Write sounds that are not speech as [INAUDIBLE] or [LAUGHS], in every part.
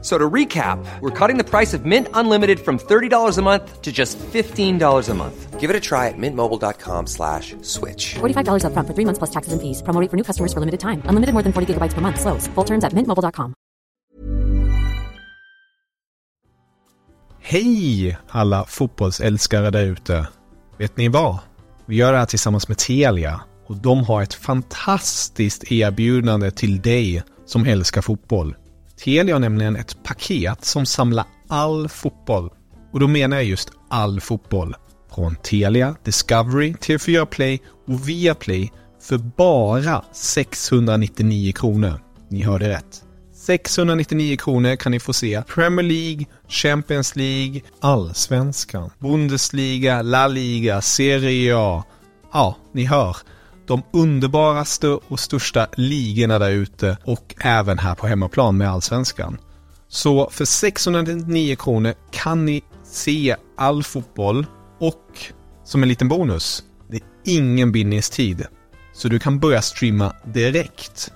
So to recap, we're cutting the price of Mint Unlimited from $30 a month to just $15 a month. Give it a try at mintmobile.com slash switch. $45 upfront for three months plus taxes and fees. Promo rate for new customers for limited time. Unlimited more than 40 gigabytes per month. Slows. Full terms at mintmobile.com. Hej alla fotbollsälskare där ute. Vet ni vad? Vi gör det här tillsammans med Telia och de har ett fantastiskt erbjudande till dig som älskar fotboll. Telia har nämligen ett paket som samlar all fotboll. Och då menar jag just all fotboll. Från Telia, Discovery, TV4 Play och Viaplay för bara 699 kronor. Ni hörde rätt. 699 kronor kan ni få se Premier League, Champions League, Allsvenskan, Bundesliga, La Liga, Serie A. Ja, ni hör. De underbaraste och största ligorna där ute och även här på hemmaplan med Allsvenskan. Så för 699 kronor kan ni se all fotboll och som en liten bonus, det är ingen bindningstid. Så du kan börja streama direkt.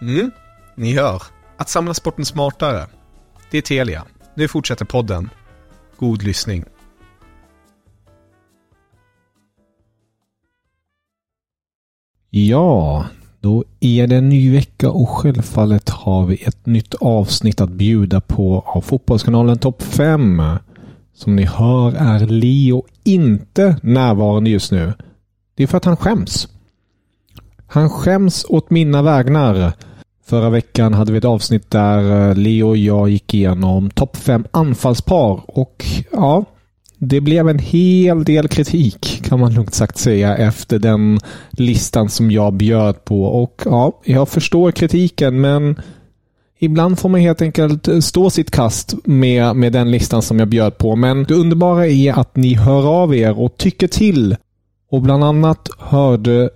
Mm, ni hör. Att samla sporten smartare. Det är Telia. Nu fortsätter podden. God lyssning. Ja, då är det en ny vecka och självfallet har vi ett nytt avsnitt att bjuda på av Fotbollskanalen Topp 5. Som ni hör är Leo inte närvarande just nu. Det är för att han skäms. Han skäms åt mina vägnar. Förra veckan hade vi ett avsnitt där eh, Leo och jag gick igenom topp 5 anfallspar och ja, det blev en hel del kritik kan man lugnt sagt säga efter den listan som jag bjöd på och ja, jag förstår kritiken men Ibland får man helt enkelt stå sitt kast med, med den listan som jag bjöd på. Men det underbara är att ni hör av er och tycker till. Och bland annat hörde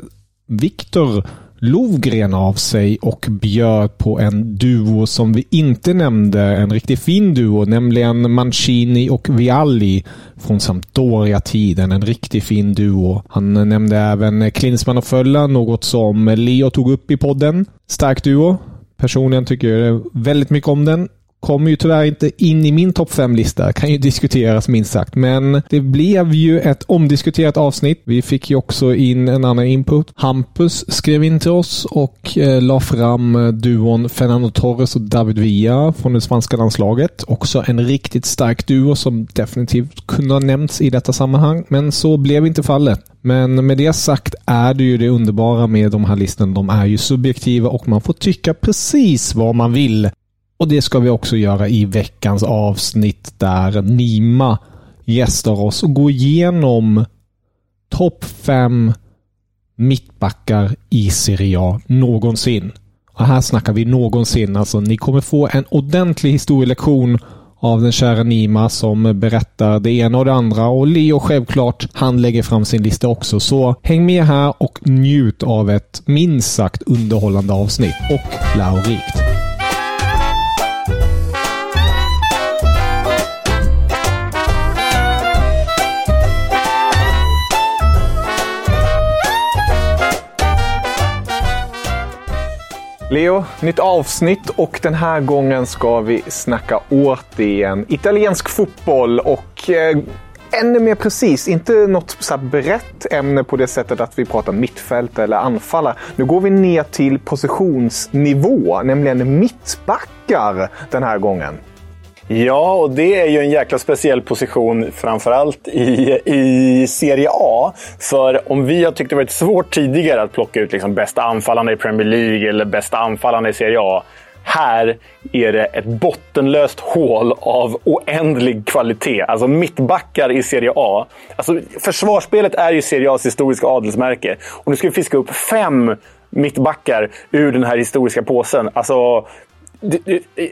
Viktor Lovgren av sig och bjöd på en duo som vi inte nämnde. En riktigt fin duo, nämligen Mancini och Vialli från Sampdoria-tiden. En riktigt fin duo. Han nämnde även Klinsmann och Fölla, något som Leo tog upp i podden. Stark duo. Personligen tycker jag väldigt mycket om den. Kommer ju tyvärr inte in i min topp 5-lista. Kan ju diskuteras minst sagt. Men det blev ju ett omdiskuterat avsnitt. Vi fick ju också in en annan input. Hampus skrev in till oss och eh, la fram eh, duon Fernando Torres och David Villa från det spanska landslaget. Också en riktigt stark duo som definitivt kunde ha nämnts i detta sammanhang. Men så blev inte fallet. Men med det sagt är det ju det underbara med de här listorna. De är ju subjektiva och man får tycka precis vad man vill. Och det ska vi också göra i veckans avsnitt där Nima gästar oss och går igenom topp fem mittbackar i Serie A någonsin. Och här snackar vi någonsin. Alltså, ni kommer få en ordentlig historielektion av den kära Nima som berättar det ena och det andra. Och Leo självklart, han lägger fram sin lista också. Så häng med här och njut av ett minst sagt underhållande avsnitt och lärorikt. Leo, nytt avsnitt och den här gången ska vi snacka återigen italiensk fotboll och eh, ännu mer precis, inte något så här brett ämne på det sättet att vi pratar mittfält eller anfallare. Nu går vi ner till positionsnivå, nämligen mittbackar den här gången. Ja, och det är ju en jäkla speciell position framförallt i, i Serie A. För om vi har tyckt det varit svårt tidigare att plocka ut liksom bästa anfallarna i Premier League eller bästa anfallarna i Serie A. Här är det ett bottenlöst hål av oändlig kvalitet. Alltså mittbackar i Serie A. Alltså, försvarsspelet är ju Serie A's historiska adelsmärke. Och nu ska vi fiska upp fem mittbackar ur den här historiska påsen. Alltså,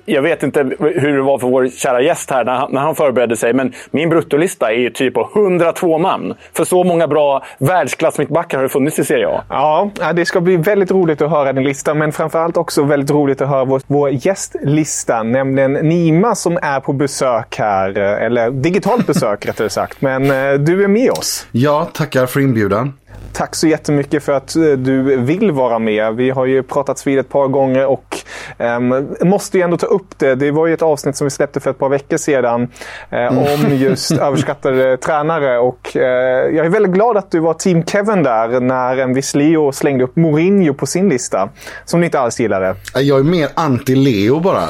jag vet inte hur det var för vår kära gäst här när han, när han förberedde sig, men min bruttolista är ju typ på 102 man. För så många bra världsklassmittbackar har det funnits i Serie A. Ja, det ska bli väldigt roligt att höra din lista, men framförallt också väldigt roligt att höra vår, vår gästlista, nämligen Nima som är på besök här, eller digitalt besök [LAUGHS] rättare sagt. Men eh, du är med oss. Ja, tackar för inbjudan. Tack så jättemycket för att eh, du vill vara med. Vi har ju pratats vid ett par gånger och um, måste ju ändå ta upp det. Det var ju ett avsnitt som vi släppte för ett par veckor sedan uh, om just [LAUGHS] överskattade tränare. Och, uh, jag är väldigt glad att du var team Kevin där när en viss Leo slängde upp Mourinho på sin lista. Som ni inte alls gillade. Jag är mer anti-Leo bara. [LAUGHS]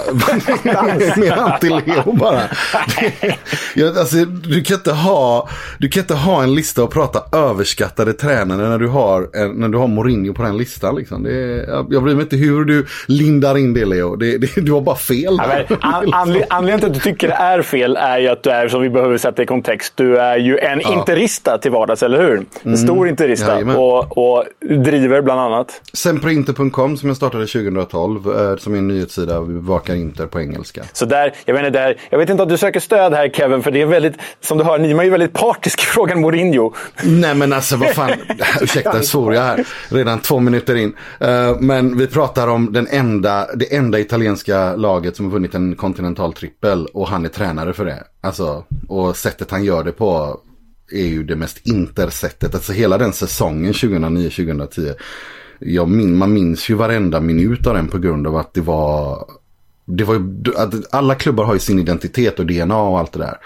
mer anti-Leo bara. jag, alltså, du, kan inte ha, du kan inte ha en lista och prata överskattade tränare när du har, när du har Mourinho på den listan. Liksom. Det, jag, jag bryr mig inte hur du lindar in det Leo. Det, det, du har bara fel. Ja, an, [LAUGHS] anledningen till att du tycker det är fel är ju att du är, som vi behöver sätta i kontext, du är ju en ja. interista till vardags, eller hur? En mm. stor interista och, och driver bland annat. Semprointer.com som jag startade 2012 eh, som är en nyhetssida. Vi bevakar Inter på engelska. Så där, jag, menar, där, jag vet inte om du söker stöd här Kevin, för det är väldigt, som du hör, Nima är ju väldigt partisk i frågan Mourinho. Nej men alltså vad fan. [LAUGHS] [LAUGHS] ursäkta svor jag här, redan två minuter in. Uh, men vi pratar om den enda, det enda italienska laget som har vunnit en kontinental trippel och han är tränare för det. Alltså, och sättet han gör det på är ju det mest intersättet. Alltså hela den säsongen 2009-2010. Jag min, man minns ju varenda minut av den på grund av att det var det var ju, att alla klubbar har ju sin identitet och DNA och allt det där.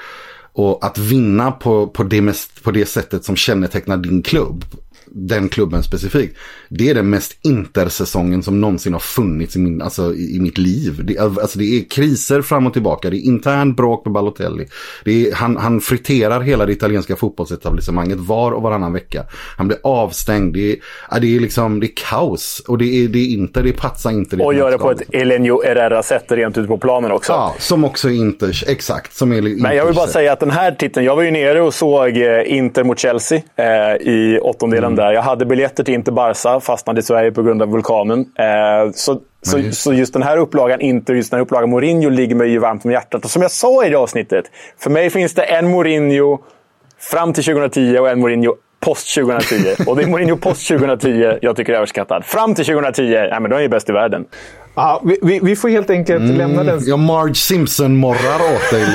Och att vinna på, på, det mest, på det sättet som kännetecknar din klubb den klubben specifikt. Det är den mest intersäsongen som någonsin har funnits i, min, alltså, i, i mitt liv. Det, alltså, det är kriser fram och tillbaka. Det är intern bråk med Balotelli. Det är, han, han friterar hela det italienska fotbollsetablissemanget var och varannan vecka. Han blir avstängd. Det är, ja, det är, liksom, det är kaos. Och det är, det är inte, det patsa inte. Och gör det på ett Elenio Herrera-sätt rent ute på planen också. Ja, som också är Inters, exakt. Som är Men jag vill bara säga att den här titeln, jag var ju nere och såg eh, Inter mot Chelsea eh, i åttondelen mm. där. Jag hade biljetter till Inter Barca, fastnade i Sverige på grund av vulkanen. Eh, så, så, just. så just den här upplagan, Inter, just den här upplagan Mourinho, ligger mig ju varmt om hjärtat. Och som jag sa i det avsnittet, för mig finns det en Mourinho fram till 2010 och en Mourinho post 2010. Och det är Mourinho post 2010 jag tycker är överskattad. Fram till 2010, ja, men då är ju bäst i världen. Ja, vi, vi, vi, får helt enkelt mm, lämna den... Jag Marge Simpson-morrar åt dig,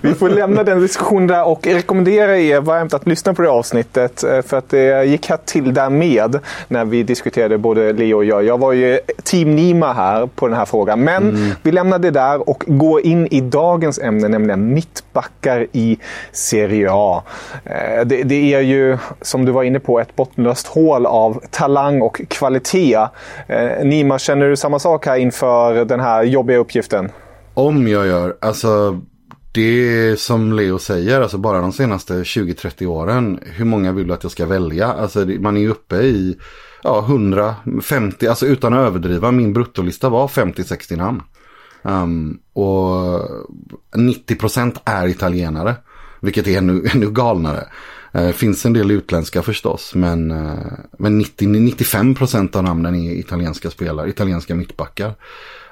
[LAUGHS] Vi får lämna den diskussionen där och rekommendera er varmt att lyssna på det avsnittet. Eh, för att det gick här till där med när vi diskuterade både Leo och jag. Jag var ju team Nima här på den här frågan. Men mm. vi lämnar det där och går in i dagens ämne, nämligen mittbackar i Serie A. Eh, det, det är ju, som du var inne på, ett bottenlöst hål av talang och kvalitet. Eh, Nima Känner du samma sak här inför den här jobbiga uppgiften? Om jag gör, alltså det är som Leo säger, alltså bara de senaste 20-30 åren. Hur många vill du att jag ska välja? Alltså man är ju uppe i ja, 150, alltså utan att överdriva, min bruttolista var 50-60 namn. Um, och 90% är italienare, vilket är ännu, ännu galnare. Det eh, finns en del utländska förstås, men, eh, men 90, 95% av namnen är italienska spelare, italienska mittbackar.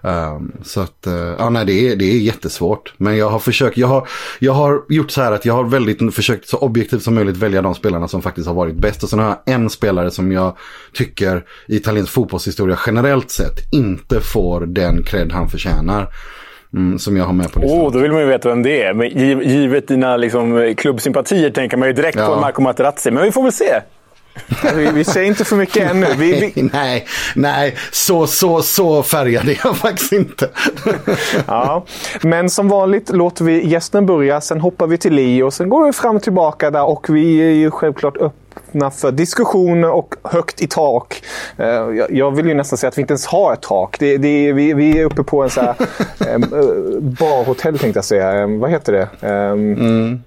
Um, så att, uh, ja nej det är, det är jättesvårt. Men jag har försökt, jag har, jag har gjort så här att jag har väldigt försökt så objektivt som möjligt välja de spelarna som faktiskt har varit bäst. Och sen har jag en spelare som jag tycker i italiensk fotbollshistoria generellt sett inte får den cred han förtjänar. Mm, som jag har med på listan. Oh, då vill man ju veta vem det är. Men givet dina liksom, klubbsympatier tänker man ju direkt ja. på Marco Materazzi. Men vi får väl se. vi, vi säger inte för mycket ännu. Vi, vi... [LAUGHS] Nej, nej, så, så, så färgad är jag [LAUGHS] faktiskt inte. [LAUGHS] ja, men som vanligt låter vi gästen börja, sen hoppar vi till Leo, sen går vi fram och tillbaka där och vi är ju självklart öppna öppna för diskussioner och högt i tak. Eh, jag vill ju nästan säga att vi inte ens har ett tak. Det, det, vi, vi är uppe på en så här, [LAUGHS] eh, barhotell tänkte jag säga. Vad heter det? Mm.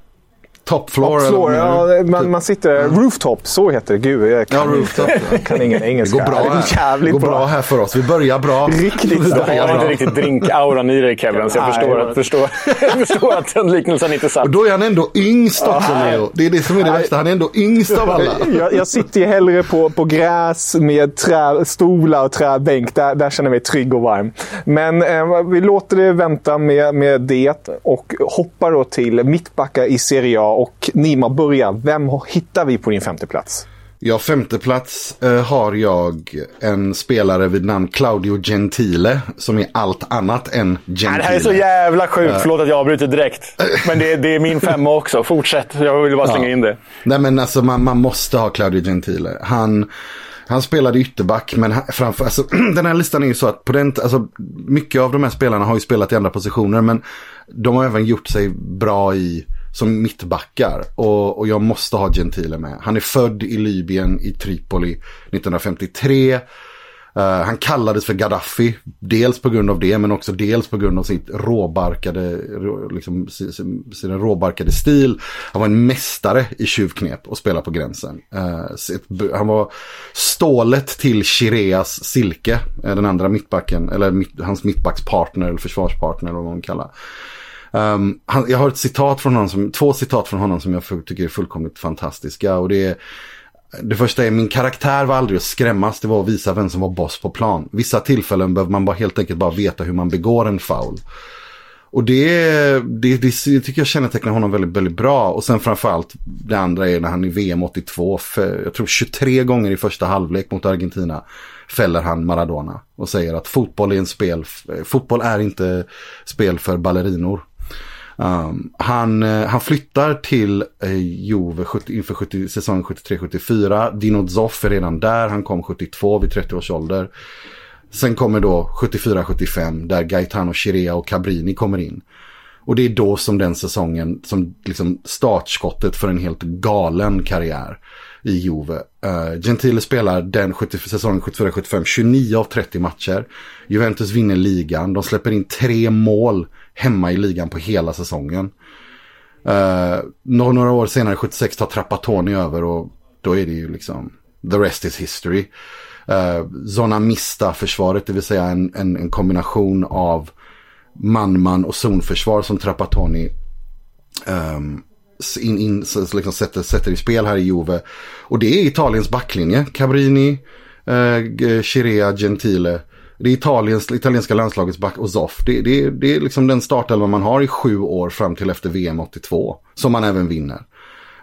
Top floor. Top floor, ja, det är. man, man sitter... Rooftop, så heter det. Gud, jag kan, Ja, rooftop. [LAUGHS] jag kan ingen Det engelska. går bra Det här. är jävligt det går bra bra. här för oss. Vi börjar bra. Riktigt bra. Jag börjar har inte riktigt drinkauran i dig Kevin, så jag Nej, förstår, det var- att, förstår, jag [LAUGHS] förstår att den liknelsen inte satt. Och då är han ändå yngst också Leo. Det är det som är det värsta. Han är ändå yngst av alla. [LAUGHS] Jag, jag sitter ju hellre på, på gräs med trä, stolar och träbänk. Där, där känner jag mig trygg och varm. Men eh, vi låter det vänta med, med det och hoppar då till mittbackar i Serie A. Och Nima, börja. Vem hittar vi på din femte plats? Ja, femte plats eh, har jag en spelare vid namn Claudio Gentile. Som är allt annat än Gentile. Nej, det här är så jävla sjukt. Förlåt att jag avbryter direkt. Men det, det är min femma också. Fortsätt. Jag vill bara slänga in det. Nej men alltså man, man måste ha Claudio Gentile. Han, han spelade ytterback men han, framför, alltså, [CLEARS THROAT] den här listan är ju så att på den, alltså, mycket av de här spelarna har ju spelat i andra positioner men de har även gjort sig bra i som mittbackar och, och jag måste ha Gentile med. Han är född i Libyen i Tripoli 1953. Uh, eh, han kallades för Gaddafi, dels på grund av det men också dels på grund av sitt råbarkade, liksom, sin, sin, råbarkade stil. Han var en mästare i tjuvknep och spela på gränsen. Eh, uh, sitt, han var stålet till Chireas silke, eh, den andra mittbacken, eller mitt, hans mittbackspartner eller försvarspartner eller vad man kallar. Um, han, jag har ett citat från honom, som, två citat från honom som jag för, tycker är fullkomligt fantastiska. Och det är det första är min karaktär var aldrig att skrämmas, det var att visa vem som var boss på plan. Vissa tillfällen behöver man bara helt enkelt bara veta hur man begår en foul. Och det, det, det tycker jag kännetecknar honom väldigt, väldigt bra. Och sen framförallt det andra är när han i VM 82, för, jag tror 23 gånger i första halvlek mot Argentina, fäller han Maradona. Och säger att fotboll är en spel, fotboll är inte spel för ballerinor. Um, han, eh, han flyttar till eh, Jove 70, inför 70, säsongen 73-74. Dino Zoff är redan där. Han kom 72 vid 30 års ålder. Sen kommer då 74-75 där Gaetano Chirea och Cabrini kommer in. Och det är då som den säsongen, som liksom startskottet för en helt galen karriär i Juve. Uh, Gentile spelar den 70, säsongen 74-75 29 av 30 matcher. Juventus vinner ligan. De släpper in tre mål hemma i ligan på hela säsongen. Uh, några, år senare, 76, tar Trapattoni över och då är det ju liksom the rest is history. Uh, Zona Mista-försvaret, det vill säga en, en, en kombination av man-man och zonförsvar som Trapattoni um, in, in, liksom sätter, sätter i spel här i Juve. Och det är Italiens backlinje. Cabrini, eh, Chirea, Gentile. Det är Italiens, italienska landslagets back och Zoff. Det, det, det är liksom den startelva man har i sju år fram till efter VM 82. Som man även vinner.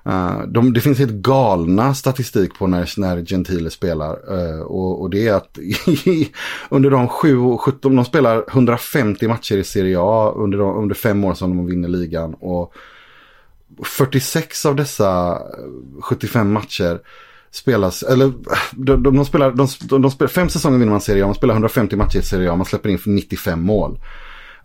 Uh, de, det finns helt galna statistik på när, när Gentile spelar. Uh, och, och det är att [LAUGHS] under de 7 och 17, de spelar 150 matcher i Serie A under, de, under fem år som de vinner ligan. Och 46 av dessa eh, 75 matcher spelas, eller de, de, de spelar, de, de, spelar, fem säsonger vinner man Serie A, man spelar 150 matcher i Serie A, man släpper in 95 mål.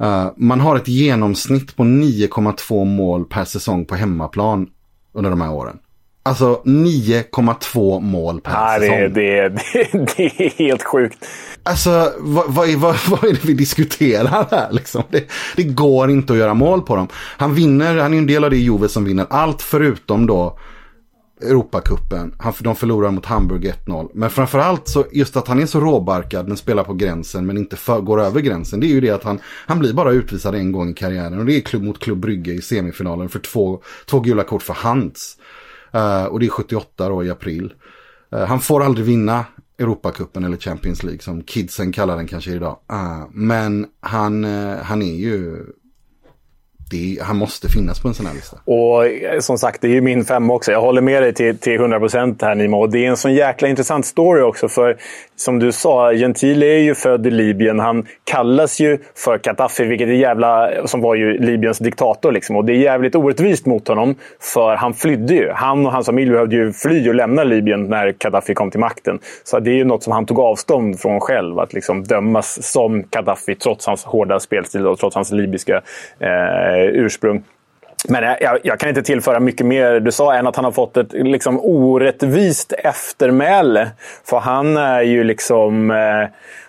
Uh, man har ett genomsnitt på 9,2 mål per säsong på hemmaplan under de här åren. Alltså 9,2 mål per Ja, säsong. det, det, det, [LAUGHS] det är helt sjukt. Alltså vad, vad, är- vad, [LAUGHS] vad är det vi diskuterar här liksom? Det, det går inte att göra mål på dem. Han vinner, han är en del av det Juve som vinner allt förutom då Europacupen. De förlorar mot Hamburg 1-0. Men framförallt så just att han är så råbarkad men spelar på gränsen men inte för, går över gränsen. Det är ju det att han, han blir bara utvisad en gång i karriären. Och det är klubb mot Klubb Brygge i semifinalen för två, två gula kort för Hans. Eh, och det är 78 då i april. Eh, han får aldrig vinna Europacupen eller Champions League som kidsen kallar den kanske idag. Eh, men han, han är ju... Det är, han måste finnas på en sån här lista. Och som sagt, det är ju min femma också. Jag håller med dig till, till 100% här Nimo. Och det är en sån jäkla intressant story också. För som du sa, Gentile är ju född i Libyen. Han kallas ju för Gaddafi, vilket är jävla... Som var ju Libyens diktator. Liksom. Och det är jävligt orättvist mot honom. För han flydde ju. Han och hans familj behövde ju fly och lämna Libyen när Gaddafi kom till makten. Så det är ju något som han tog avstånd från själv. Att liksom dömas som Gaddafi trots hans hårda spelstil och trots hans libyska eh, ursprung. Men jag, jag, kan inte tillföra mycket mer du sa än att han har fått ett liksom, orättvist eftermäle. För han är ju liksom... Eh,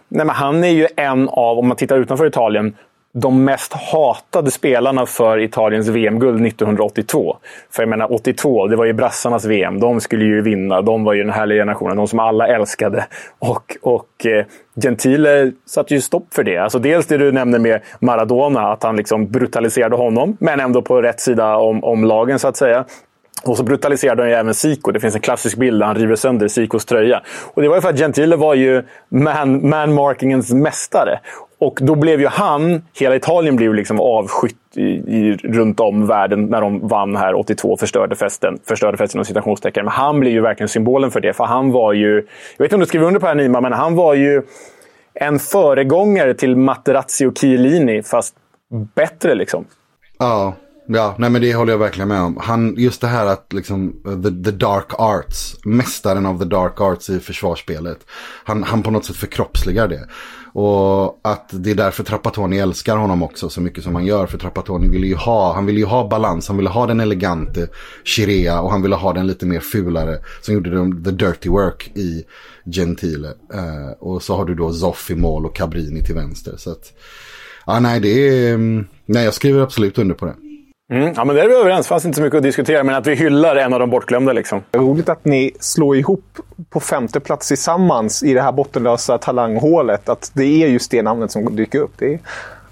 nej men han är ju en av, om man tittar utanför Italien, de mest hatade spelarna för Italiens VM-guld 1982. För jag menar, 82, det var ju brassarnas VM. De skulle ju vinna. De var ju den härliga generationen. De som alla älskade. Och, och eh, Gentile satte ju stopp för det. Alltså dels det du nämnde med Maradona, att han liksom brutaliserade honom. Men ändå på rätt sida om, om lagen, så att säga. Och så brutaliserade han ju även Zico. Det finns en klassisk bild där han river sönder Zicos tröja. Och det var ju för att Gentile var ju man, man-markingens mästare. Och då blev ju han, hela Italien blev liksom avskytt i, i, runt om världen när de vann här 82 förstörde festen. Förstörde festen och citationstecken. Men han blev ju verkligen symbolen för det. För han var ju, jag vet inte om du skriver under på det här Nima, men han var ju en föregångare till Materazzi och Chiellini, fast bättre liksom. Ja, Ja, nej men det håller jag verkligen med om. Han, just det här att liksom, eh, the, the dark arts, mästaren av the dark arts i försvarsspelet. Han, han på något sätt förkroppsligar det. Och att det är därför Trapattoni älskar honom också så mycket som han gör. För Trapattoni ville ju ha, han ville ju ha balans, han ville ha den elegante Chirea och han ville ha den lite mer fulare. Som gjorde de, the dirty work i Gentile. Uh, och så har du då Zoff i mål och Cabrini till vänster. Så att, ja nej det är, mm, nej jag skriver absolut under på det. Mm, ja, men där är vi överens. Det fanns inte så mycket att diskutera, men att vi hyllar en av de bortglömda. Liksom. Roligt att ni slår ihop på femte plats tillsammans i det här bottenlösa talanghålet. Att det är just det namnet som dyker upp. Det är,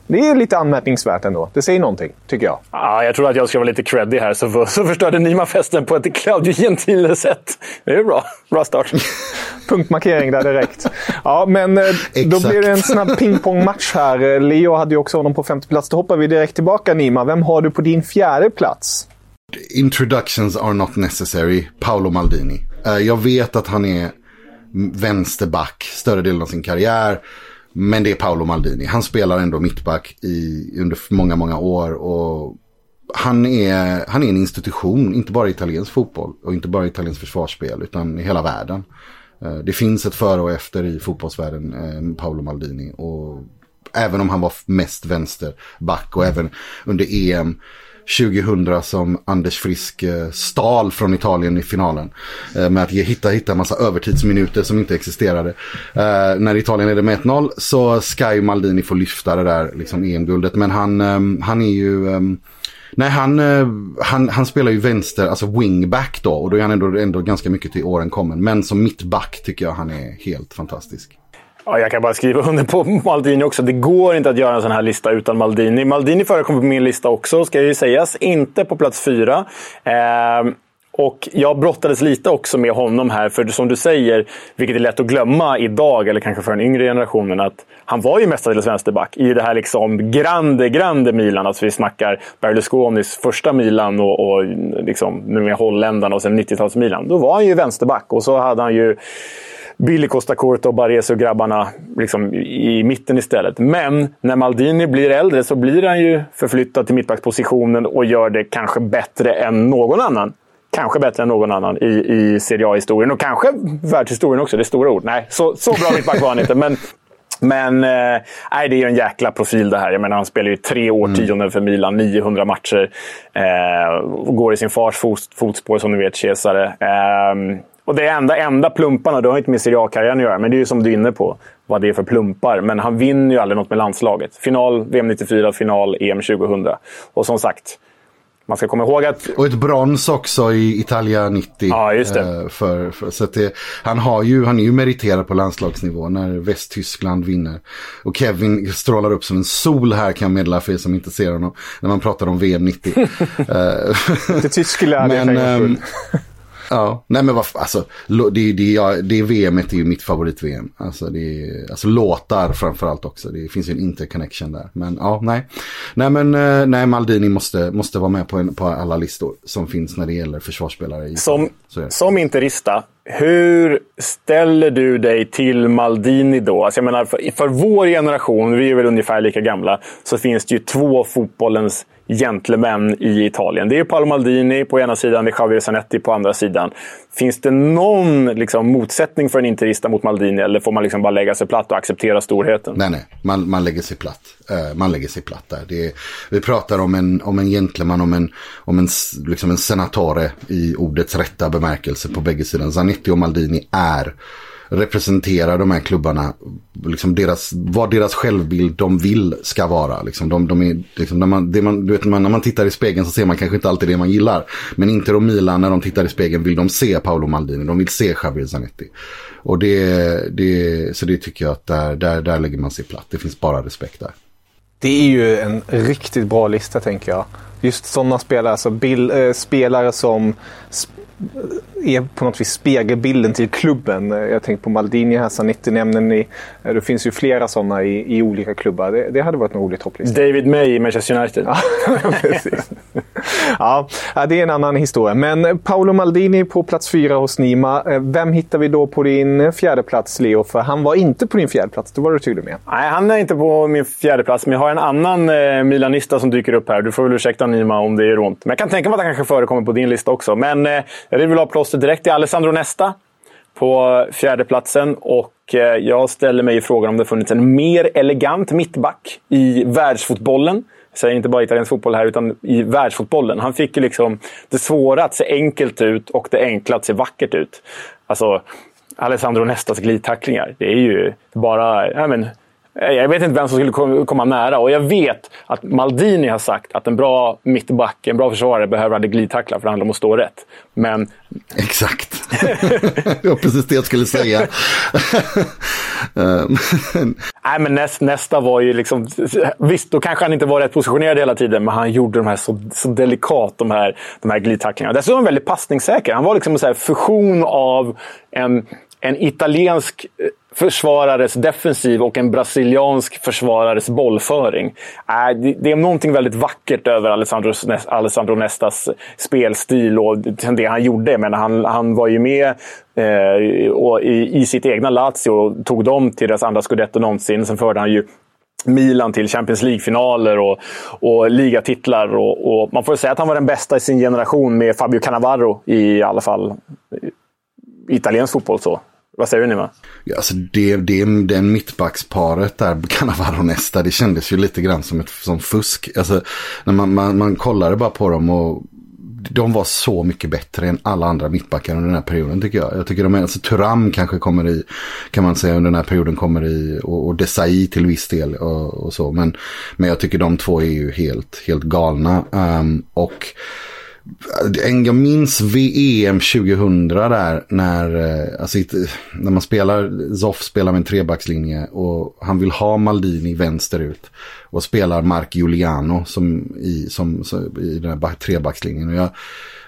det är lite anmärkningsvärt ändå. Det säger någonting, tycker jag. Ja, jag tror att jag ska vara lite creddig här, så, [LAUGHS] så förstörde Nima festen på ett Claudio Gentile-sätt. Det är bra. Bra start. [LAUGHS] Punktmarkering där direkt. Ja, men eh, då blir det en snabb pingpongmatch här. Leo hade ju också honom på femte plats. Då hoppar vi direkt tillbaka, Nima. Vem har du på din fjärde plats? Introductions are not necessary. Paolo Maldini. Eh, jag vet att han är vänsterback större delen av sin karriär. Men det är Paolo Maldini. Han spelar ändå mittback i, under många, många år. Och han är, han är en institution, inte bara i italiensk fotboll och inte bara i italiensk försvarsspel, utan i hela världen. Eh, det finns ett före och efter i fotbollsvärlden, eh, Paolo Maldini. Och även om han var mest vänsterback och även under EM 2000 som Anders Frisk eh, stal från Italien i finalen. Eh, med att hitta, hitta en massa övertidsminuter som inte existerade. Eh, när Italien är det med 1-0 så ska ju Maldini få lyfta det där liksom EM-guldet. Men han, ehm, han är ju... Ehm, nej, han, han, han spelar ju vänster, alltså wingback då. Och då är han ändå, ändå ganska mycket till åren kommen. Men som mittback tycker jag han är helt fantastisk. Ja, jag kan bara skriva [LAUGHS] under på Maldini också. Det går inte att göra en sån här lista utan Maldini. Maldini förekommer på min lista också, ska ju sägas. Inte på plats fyra. Eh, och jag brottades lite också med honom här, för som du säger, vilket är lätt att glömma idag, eller kanske för den yngre generationen, att han var ju mestadels vänsterback i det här liksom grande, grande Milan. Alltså vi snackar Berlusconis första Milan och, och liksom, med holländarna och sen 90-tals Milan. Då var han ju vänsterback och så hade han ju Billy Costa och Baresi och grabbarna liksom i mitten istället. Men när Maldini blir äldre så blir han ju förflyttad till mittbackspositionen och gör det kanske bättre än någon annan. Kanske bättre än någon annan i, i Serie A-historien och kanske världshistorien också. Det är stora ord. Nej, så, så bra mittback var han inte. Men men eh, nej, det är ju en jäkla profil det här. Jag menar, han spelar ju tre årtionden mm. för Milan, 900 matcher. Eh, går i sin fars fot, fotspår, som ni vet, Cesare. Eh, och det enda, enda plumparna, det har inte med Serie A-karriären att göra, men det är ju som du är inne på vad det är för plumpar. Men han vinner ju aldrig något med landslaget. Final VM 94, final EM 2000. Och som sagt, man ska komma ihåg att... Och ett brons också i Italia 90. Ja, just det. Eh, för, för, så det, han, har ju, han är ju meriterad på landslagsnivå när Västtyskland vinner. Och Kevin strålar upp som en sol här kan jag meddela för er som inte ser honom. När man pratar om VM 90. [LAUGHS] det tyska läget. [LAUGHS] Ja, nej men vad alltså, det, det, ja, det VMet är ju mitt favorit-VM. Alltså, det alltså låtar framförallt också. Det finns ju en interconnection där. Men ja, nej. Nej men eh, nej, Maldini måste, måste vara med på, en, på alla listor som finns när det gäller försvarsspelare. I som, som interista, hur ställer du dig till Maldini då? Alltså jag menar, för, för vår generation, vi är väl ungefär lika gamla, så finns det ju två fotbollens gentlemän i Italien. Det är Paolo Maldini på ena sidan, det är Javier Zanetti på andra sidan. Finns det någon liksom, motsättning för en interista mot Maldini eller får man liksom bara lägga sig platt och acceptera storheten? Nej, nej. Man, man lägger sig platt. Uh, man lägger sig platt där. Är, vi pratar om en, om en gentleman, om en, om en, liksom en senatore i ordets rätta bemärkelse på bägge sidor. Zanetti och Maldini är representerar de här klubbarna, liksom deras, vad deras självbild de vill ska vara. Liksom de, de är, liksom, när, man, det man, du vet, när man tittar i spegeln så ser man kanske inte alltid det man gillar. Men Inter och Milan när de tittar i spegeln vill de se Paolo Maldini, de vill se Javier Zanetti. Och det, det, så det tycker jag att där, där, där lägger man sig platt. Det finns bara respekt där. Det är ju en riktigt bra lista tänker jag. Just sådana spelare, alltså bil, äh, eh, spelare som är på något vis spegelbilden till klubben. Jag tänker på Maldini här, Zanetti nämner ni. Det finns ju flera sådana i, i olika klubbar. Det, det, hade varit en rolig topplista. David May i Manchester United. [LAUGHS] ja, det är en annan historia. Men Paolo Maldini på plats fyra hos Nima. Vem hittar vi då på din fjärde plats, Leo? För han var inte på din fjärde plats. Det var du tydlig med. Nej, han är inte på min fjärde plats. Men jag har en annan eh, Milanista som dyker upp här. Du får väl ursäkta Nima om det är ont. Men jag kan tänka mig att han kanske förekommer på din lista också. Men eh, jag vill av plåster direkt till Alessandro Nesta på fjärdeplatsen. Och eh, jag ställer mig frågan om det funnits en mer elegant mittback i världsfotbollen. Jag säger inte bara italiensk fotboll här, utan i världsfotbollen. Han fick ju liksom det svåra att se enkelt ut och det enkla att se vackert ut. Alltså, Alessandro Nestas glidtacklingar. Det är ju bara... Ja, men, jag vet inte vem som skulle komma nära och jag vet att Maldini har sagt att en bra mittback, en bra försvarare behöver aldrig glidtackla för det handlar om att stå rätt. Men... Exakt. [LAUGHS] det var precis det jag skulle säga. [LAUGHS] Nej, men näst, nästa var ju liksom... Visst, då kanske han inte var rätt positionerad hela tiden, men han gjorde de här så, så delikat, de här, de här glidtacklingarna. Dessutom var han väldigt passningssäker. Han var liksom en fusion av en, en italiensk försvarares defensiv och en brasiliansk försvarares bollföring. Äh, det är någonting väldigt vackert över Alessandro, Alessandro Nestas spelstil och det han gjorde. Men han, han var ju med eh, och i, i sitt egna Lazio och tog dem till deras andra scudetto någonsin. Sen förde han ju Milan till Champions League-finaler och, och ligatitlar. Och, och, man får säga att han var den bästa i sin generation med Fabio Cannavaro i alla fall eh, italiensk fotboll. så. Vad säger ni? Va? Ja, alltså det, det, den mittbacksparet där, [LAUGHS] Cannavaro Nesta, det kändes ju lite grann som ett som fusk. Alltså, när man, man, man kollade bara på dem och de var så mycket bättre än alla andra mittbackar under den här perioden tycker jag. Jag tycker de är, alltså Turam kanske kommer i, kan man säga under den här perioden kommer i, och, och Desai till viss del och, och, så. Men, men jag tycker de två är ju helt, helt galna. Um, och jag minns VM 2000 där när, eh, alltså, när man spelar, Zoff spelar med en trebackslinje och han vill ha Maldini vänsterut. Och spelar Mark Giuliano som i, som, som, i den här trebackslinjen. Och jag,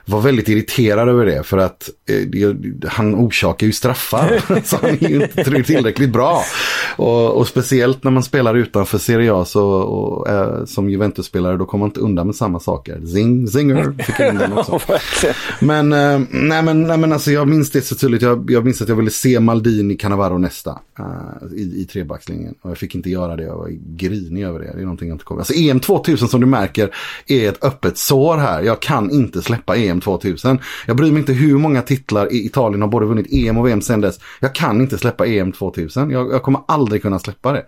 var väldigt irriterad över det för att eh, han orsakar ju straffar. [LAUGHS] så han är ju inte tillräckligt bra. Och, och, speciellt när man spelar utanför Serie A så, och, eh, som Juventus-spelare då kommer man inte undan med samma saker. Zing, zinger fick jag den också. [LAUGHS] men, eh, nej, men, nej men alltså jag minns det så tydligt. Jag, jag minns att jag ville se Maldini, Cannavaro nästa uh, i, i trebackslinjen. Och jag fick inte göra det. Jag var grinig över det. Det är någonting jag inte kommer. Alltså EM 2000 som du märker är ett öppet sår här. Jag kan inte släppa EM EM 2000. Jag bryr mig inte hur många titlar i Italien har både vunnit EM och VM sedan dess. Jag kan inte släppa EM 2000. Jag, jag kommer aldrig kunna släppa det.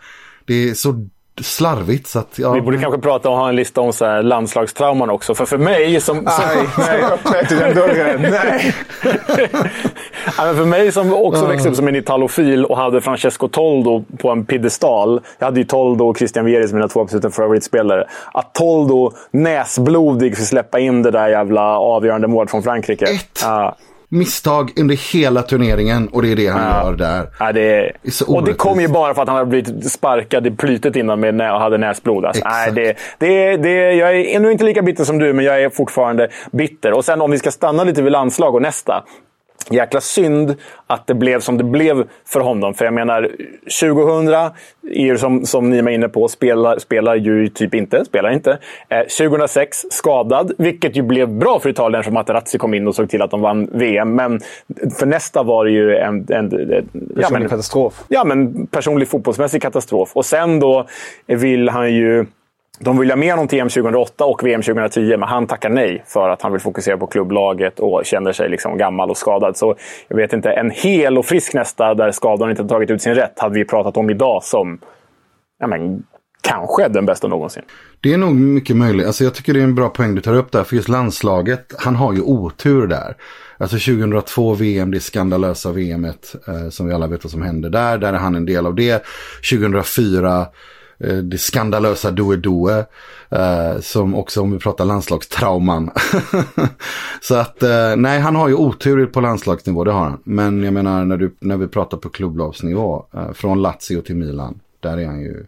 Det är så slarvigt. Så att, ja. Vi borde kanske prata och ha en lista om så här landslagstrauman också. För för mig som... Nej, nej öppna inte den dörren. Nej. [LAUGHS] för mig som också uh. växte upp som en italofil och hade Francesco Toldo på en piedestal. Jag hade ju Toldo och Christian Vieri som mina två absoluta favoritspelare. Att Toldo näsblodig fick släppa in det där jävla avgörande målet från Frankrike. Ett. Uh misstag under hela turneringen och det är det han ja. gör där. Ja, det. Det och det kom ju bara för att han hade blivit sparkad i plytet innan med nä och hade näsblod. Alltså. Nej, det, det, det, jag är ännu inte lika bitter som du, men jag är fortfarande bitter. Och sen om vi ska stanna lite vid landslag och nästa jäkla synd att det blev som det blev för honom. För jag menar, 2000, är som, som ni var inne på, spelar, spelar ju typ inte. Spelar inte. Eh, 2006, skadad. Vilket ju blev bra för Italien eftersom Materazzi kom in och såg till att de vann VM. Men för nästa var det ju en... en, en ja, men, katastrof. Ja, men personlig fotbollsmässig katastrof. Och sen då vill han ju de vill ha med honom till EM 2008 och VM 2010, men han tackar nej för att han vill fokusera på klubblaget och känner sig liksom gammal och skadad. Så jag vet inte, en hel och frisk nästa där skadan inte tagit ut sin rätt hade vi pratat om idag som ja, men, kanske den bästa någonsin. Det är nog mycket möjligt. Alltså jag tycker det är en bra poäng du tar upp där. För just landslaget, han har ju otur där. Alltså 2002 VM, det skandalösa VMet eh, som vi alla vet vad som hände där. Där är han en del av det. 2004 Eh, det skandalösa Doe Doe. Eh, som också om vi pratar landslagstrauman. [LAUGHS] så att eh, nej han har ju otur på landslagsnivå, det har han. Men jag menar när, du, när vi pratar på klubblagsnivå. Eh, från Lazio till Milan. Där är han ju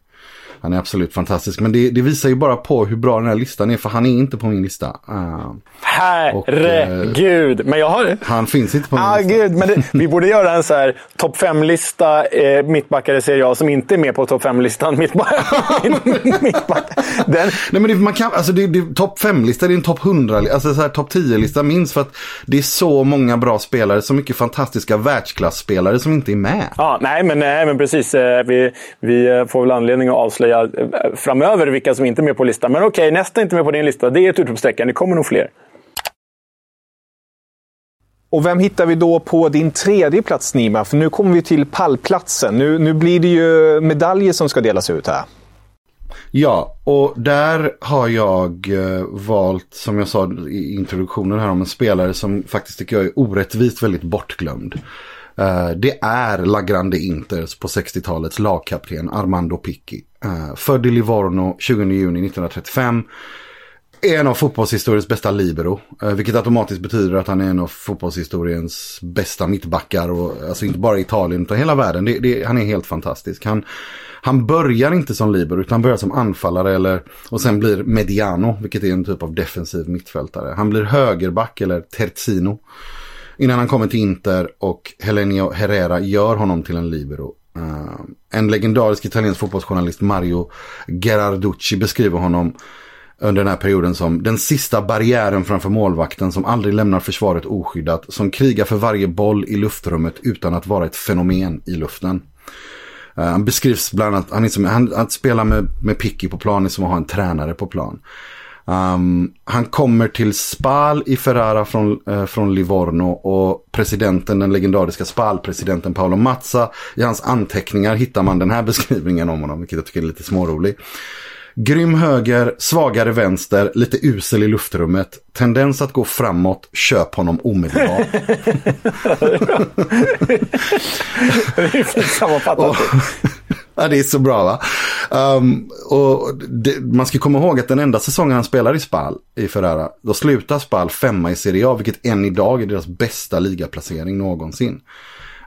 han är absolut fantastisk. Men det, det, visar ju bara på hur bra den här listan är. För han är inte på min lista. Uh, Herregud. Uh, men jag har... Han finns inte på min ah, lista. Gud, men det, [LAUGHS] vi borde göra en så här topp 5-lista eh, mittbackar i Serie A som inte är med på topp 5-listan. [LAUGHS] Mittback. Den... Nej, men det, man kan, alltså det, det, topp 5-lista, det är en topp 100, alltså så här topp 10-lista minst. För att det är så många bra spelare, så mycket fantastiska världsklasspelare som inte är med. Ja, nej, men, nej, men precis. Eh, vi, vi eh, får väl anledning att avslöja avslöja eh, framöver vilka som inte är med på listan. Men okej, okay, nästa är inte med på din lista. Det är ett utropstecken. Det kommer nog fler. Och vem hittar vi då på din tredje plats, Nima? För nu kommer vi till pallplatsen. Nu, nu blir det ju medaljer som ska delas ut här. Ja, och där har jag eh, valt, som jag sa i introduktionen här, om en spelare som faktiskt tycker jag är orättvist väldigt bortglömd. Eh, det är La Grande Inters på 60-talets lagkapten Armando Picchi. Uh, född i Livorno 20 juni 1935. Är en av fotbollshistoriens bästa libero. Uh, vilket automatiskt betyder att han är en av fotbollshistoriens bästa mittbackar. Och, alltså inte bara i Italien utan hela världen. Det, det, han är helt fantastisk. Han, han börjar inte som libero utan börjar som anfallare eller, och sen blir mediano. Vilket är en typ av defensiv mittfältare. Han blir högerback eller terzino. Innan han kommer till Inter och Helenio Herrera gör honom till en libero. Eh, en legendarisk italiensk fotbollsjournalist Mario Gerarducci beskriver honom under den här perioden som den sista barriären framför målvakten som aldrig lämnar försvaret oskyddat, som krigar för varje boll i luftrummet utan att vara ett fenomen i luften. Uh, han beskrivs bland annat, han, liksom, han, att spela med, med Picky på plan är som att ha en tränare på plan. Um, han kommer till Spal i Ferrara från, uh, från Livorno och presidenten, den legendariska Spal-presidenten Paolo Mazza, i hans anteckningar hittar man den här beskrivningen om honom, vilket jag tycker är lite smårolig. Grym höger, svagare vänster, lite usel i luftrummet. Tendens att gå framåt, köp honom omedelbart. [LAUGHS] det är fint sammanfattat. Ja, det är så bra va? Um, och det, man ska komma ihåg att den enda säsongen han spelar i Spal, i Ferrara, då slutar Spal femma i Serie A, vilket än idag är deras bästa ligaplacering någonsin.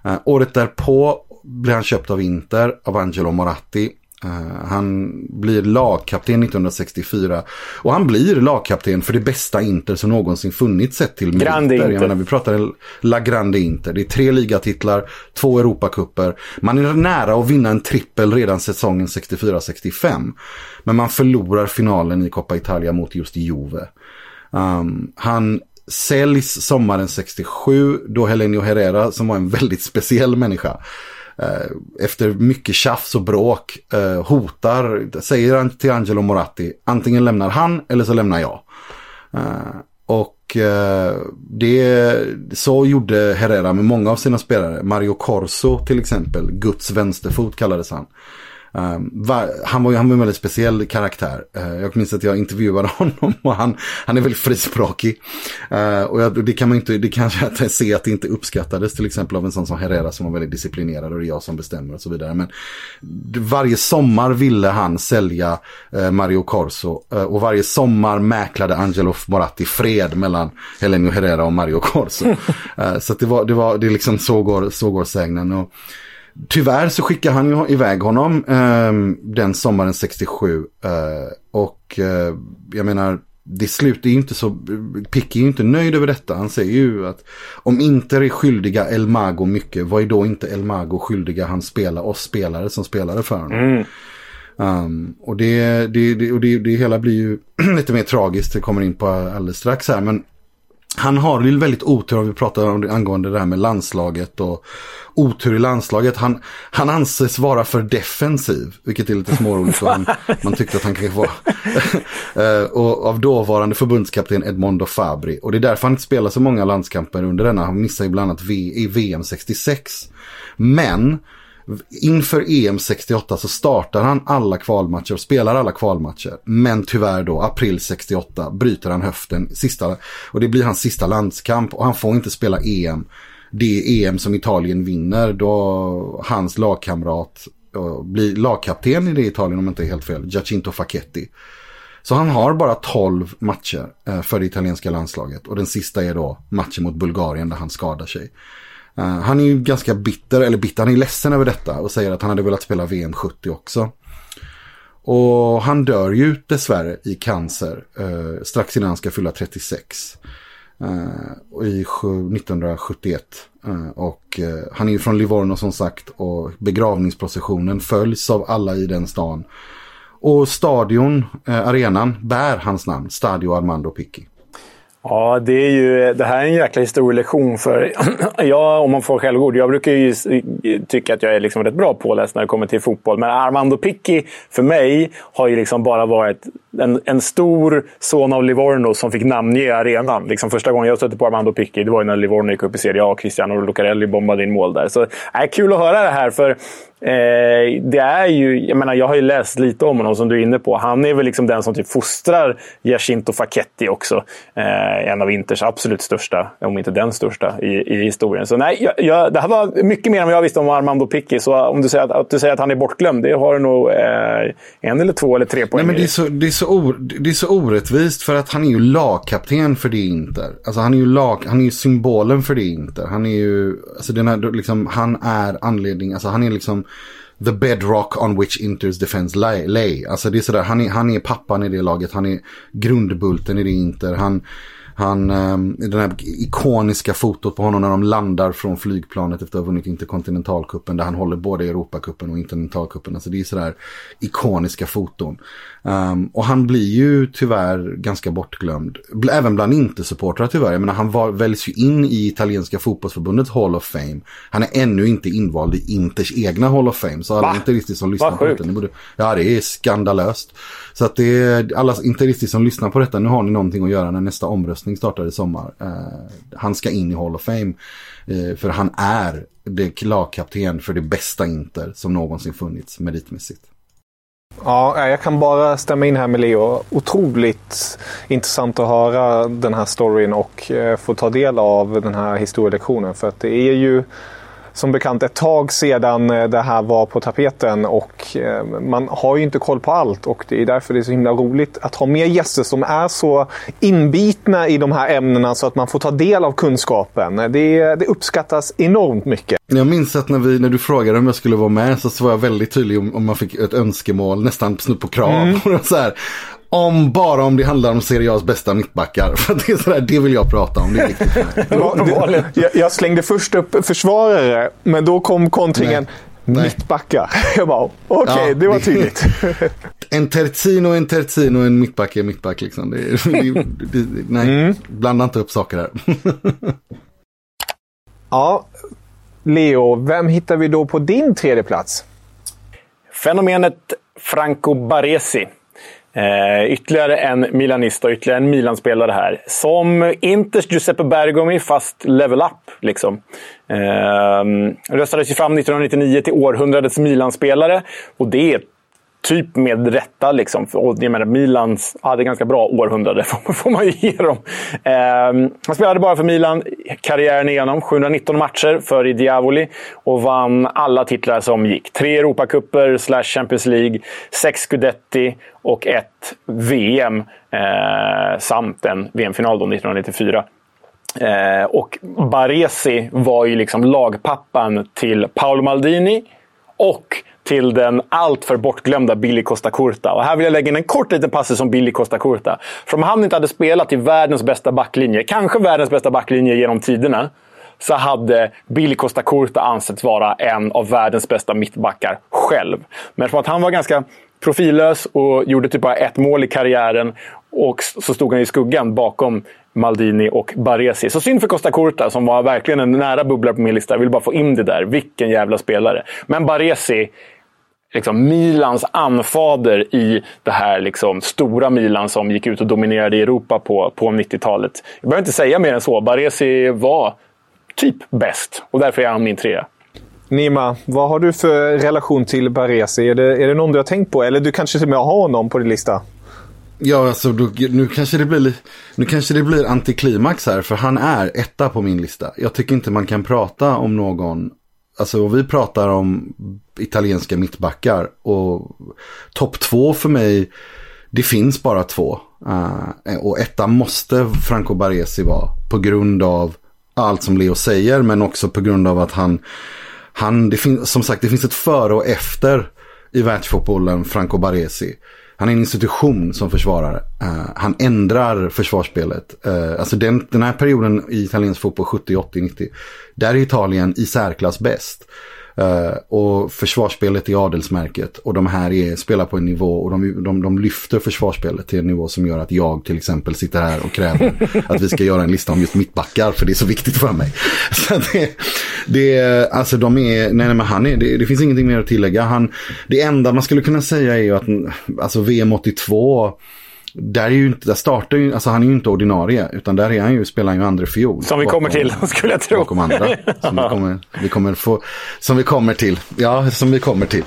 Uh, året därpå blir han köpt av Inter, av Angelo Moratti. Uh, han blir lagkapten 1964. Och han blir lagkapten för det bästa Inter som någonsin funnits sett till Grande Inter. Menar, vi pratar La Grande Inter. Det är tre ligatitlar, två Europakupper. Man är nära att vinna en trippel redan säsongen 64-65. Men man förlorar finalen i Coppa Italia mot just Juve. Um, han säljs sommaren 67 då Helenio Herrera som var en väldigt speciell människa Eh, Eh, efter mycket tjafs och bråk eh, hotar, säger han till Angelo Moratti, antingen lämnar han eller så lämnar jag. Eh, och eh, det, så gjorde Herrera med många av sina spelare. Mario Corso till exempel, Guds vänsterfot kallades han. Um, va, han, var, han var en väldigt speciell karaktär. Uh, jag minns att jag intervjuade [LAUGHS] honom och han, han är väldigt frispråkig. Uh, och jag, det kan man inte, det kanske att se att det inte uppskattades till exempel av en sån som Herrera som var väldigt disciplinerad och det är jag som bestämmer och så vidare. Men varje sommar ville han sälja uh, Mario Corso och varje sommar mäklade Angelo Moratti fred mellan Helenio Herrera och Mario Corso. [LAUGHS] så det var, det var, det liksom så går, så går sägnen. Och, Tyvärr så skickar han ju iväg honom eh, den sommaren 67. Eh, och eh, jag menar, det slutar ju inte så, Picky är ju inte nöjd över detta. Han säger ju att om inte är skyldiga El Mago mycket, vad är då inte El Mago skyldiga han spelar, oss spelare som spelade för honom? Mm. Um, och det, det, det, och det, det hela blir ju [CLEARS THROAT] lite mer tragiskt, det kommer in på alldeles strax här. Men han har ju väldigt otur om vi pratar om det, angående det här med landslaget och otur i landslaget. Han, han anses vara för defensiv, vilket är lite småroligt. man, [LAUGHS] man tyckte att han kanske var. [LAUGHS] Eh, och av dåvarande förbundskapten Edmondo Fabri. Och det är därför han inte spelar så många landskamper under denna. Han missar ju bland annat v, i VM 66. Men Inför EM 68 så startar han alla kvalmatcher och spelar alla kvalmatcher. Men tyvärr då, april 68, bryter han höften. Sista, och det blir hans sista landskamp och han får inte spela EM. Det EM som Italien vinner då hans lagkamrat blir lagkapten i det Italien om jag inte är helt fel, Giacinto Facchetti. Så han har bara 12 matcher eh, för det italienska landslaget och den sista är då matchen mot Bulgarien där han skadar sig. Eh, han är ju ganska bitter, eller bitter, han är ledsen över detta och säger att han hade velat spela VM 70 också. Och han dör ju dessvärre i cancer eh, strax innan han ska fylla 36. Uh, eh, i 1971. Eh, och han är ju från Livorno som sagt och begravningsprocessionen följs av alla i den stan. Och stadion, arenan, bär hans namn, Stadio Armando Picchi. Ja, det, är ju, det här är en jäkla historielektion. För [CLEARS THROAT] jag, om man får självgod, jag brukar ju tycka att jag är liksom rätt bra påläst när det kommer till fotboll. Men Armando Picci för mig, har ju liksom bara varit en, en stor son av Livorno som fick namnge arenan. Liksom första gången jag stötte på Armando Picchi, det var ju när Livorno gick upp i Serie A och Cristiano Lucarelli bombade in mål där. Så äh, kul att höra det här, för Eh, det är ju, jag menar, jag har ju läst lite om honom som du är inne på. Han är väl liksom den som typ fostrar Giacinto Facchetti också. Eh, en av Inters absolut största, om inte den största, i, i historien. Så nej, jag, jag, det här var mycket mer än vad jag visste om Armando Picchi. Så om du säger att, att, du säger att han är bortglömd, det har du nog eh, en eller två eller tre poäng Nej, men det är, så, det, är så or, det är så orättvist för att han är ju lagkapten för det Inter. Alltså han är ju, lag, han är ju symbolen för det Inter. Han är ju, alltså den här, liksom, han är anledning, alltså han är liksom the bedrock on which Inters defense lay. lay. Alltså det är sådär, han är, han är pappan i det laget, han är grundbulten i det Inter. Han, han, ehm, den här ikoniska fotot på honom när de landar från flygplanet efter att ha vunnit Interkontinentalkuppen där han håller både Europacupen och Interkontinentalkuppen. Alltså det är sådär ikoniska foton. Um, och han blir ju tyvärr ganska bortglömd. Även bland Inter-supportrar tyvärr. Jag menar han var, väljs ju in i italienska fotbollsförbundets Hall of Fame. Han är ännu inte invald i Inters egna Hall of Fame. Så alla interister som lyssnar på detta. Borde, ja det är skandalöst. Så att det är alla interister som lyssnar på detta. Nu har ni någonting att göra när nästa omröstning startar i sommar. Eh, han ska in i Hall of Fame. Eh, för han är det lagkapten för det bästa Inter som någonsin funnits meritmässigt. Ja, jag kan bara stämma in här med Leo. Otroligt intressant att höra den här storyn och eh, få ta del av den här historielektionen. För att det är ju som bekant ett tag sedan eh, det här var på tapeten och eh, man har ju inte koll på allt och det är därför det är så himla roligt att ha med gäster som är så inbitna i de här ämnena så att man får ta del av kunskapen. Det, det uppskattas enormt mycket. Jag minns att när, vi, när du frågade om jag skulle vara med så var jag väldigt tydlig om, om man fick ett önskemål, nästan snudd på krav. Mm. [LAUGHS] så här, om bara om det handlar om Serie A's bästa mittbackar. [LAUGHS] För det, är sådär, det vill jag prata om. Det är viktigt [LAUGHS] [LAUGHS] jag, jag slängde först upp försvarare, men då kom kontringen. Nej. Mittbackar. Jag bara, okej, okay, ja, det var tydligt. en Tertino, en Tertino, en mittback är mittback liksom. Det, det, det, nej, mm. blanda inte upp saker här. ja, Leo, vem hittar vi då på din tredje plats? Fenomenet Franco Baresi. Eh, ytterligare en Milanista, ytterligare en Milanspelare här. Som Inters Giuseppe Bergomi, fast level up. Liksom. Eh, röstades ju fram 1999 till århundradets Milanspelare. Och det är typ med rätta. Liksom. Och jag menar, Milans hade ganska bra århundrade, [LAUGHS] får man ju ge dem. Eh, han spelade bara för Milan karriären igenom. 719 matcher för i Diavoli och vann alla titlar som gick. Tre Europacuper slash Champions League, sex Scudetti och ett VM eh, samt en VM-final 1994. Eh, och Baresi var ju liksom lagpappan till Paolo Maldini och till den alltför bortglömda Billy Costa Curta. Och här vill jag lägga in en kort liten passus om Billy Costa Curta. För om han inte hade spelat i världens bästa backlinje, kanske världens bästa backlinje genom tiderna, så hade Billy Costa Curta ansetts vara en av världens bästa mittbackar själv. Men eftersom att han var ganska profillös och gjorde typ bara ett mål i karriären och så stod han i skuggan bakom Maldini och Baresi. Så synd för Costa Curta som var verkligen en nära bubblare på min lista. Jag vill bara få in det där. Vilken jävla spelare. Men Baresi liksom Milans anfader i det här liksom stora Milan som gick ut och dominerade i Europa på, på 90-talet. Jag behöver inte säga mer än så. Baresi var typ bäst och därför är han min trea. Nima, vad har du för relation till Baresi? Är det, är det någon du har tänkt på? Eller du kanske till och med har honom på din lista? Ja, alltså då, nu, kanske det blir, nu kanske det blir antiklimax här, för han är etta på min lista. Jag tycker inte man kan prata om någon, alltså vi pratar om italienska mittbackar och topp två för mig, det finns bara två. Uh, och etta måste Franco Baresi vara på grund av allt som Leo säger, men också på grund av att han, han det finns, som sagt, det finns ett före och efter i världsfotbollen, Franco Baresi. Han är en institution som försvarare. Uh, han ändrar försvarsspelet. Uh, alltså den, den här perioden i italiensk fotboll, 70, 80, 90. Där är Italien i särklass bäst. Eh, och försvarsspelet är adelsmärket. Och de här är, spelar på en nivå och de, de, de lyfter försvarsspelet till en nivå som gör att jag till exempel sitter här och kräver att vi ska göra en lista om just mittbackar för det är så viktigt för mig. [LAUGHS] Så det, det, alltså de är, nej men han är, det, det, finns ingenting mer att tillägga. Han, det enda man skulle kunna säga är ju att alltså VM 82 där, är ju inte, där startar ju, alltså han är ju inte ordinarie, utan där är han ju, spelar han ju andra fiol. Som vi kommer till, [LAUGHS] skulle jag tro. Bakom andra. Som vi kommer, vi kommer få, som vi kommer till. Ja, som vi kommer till.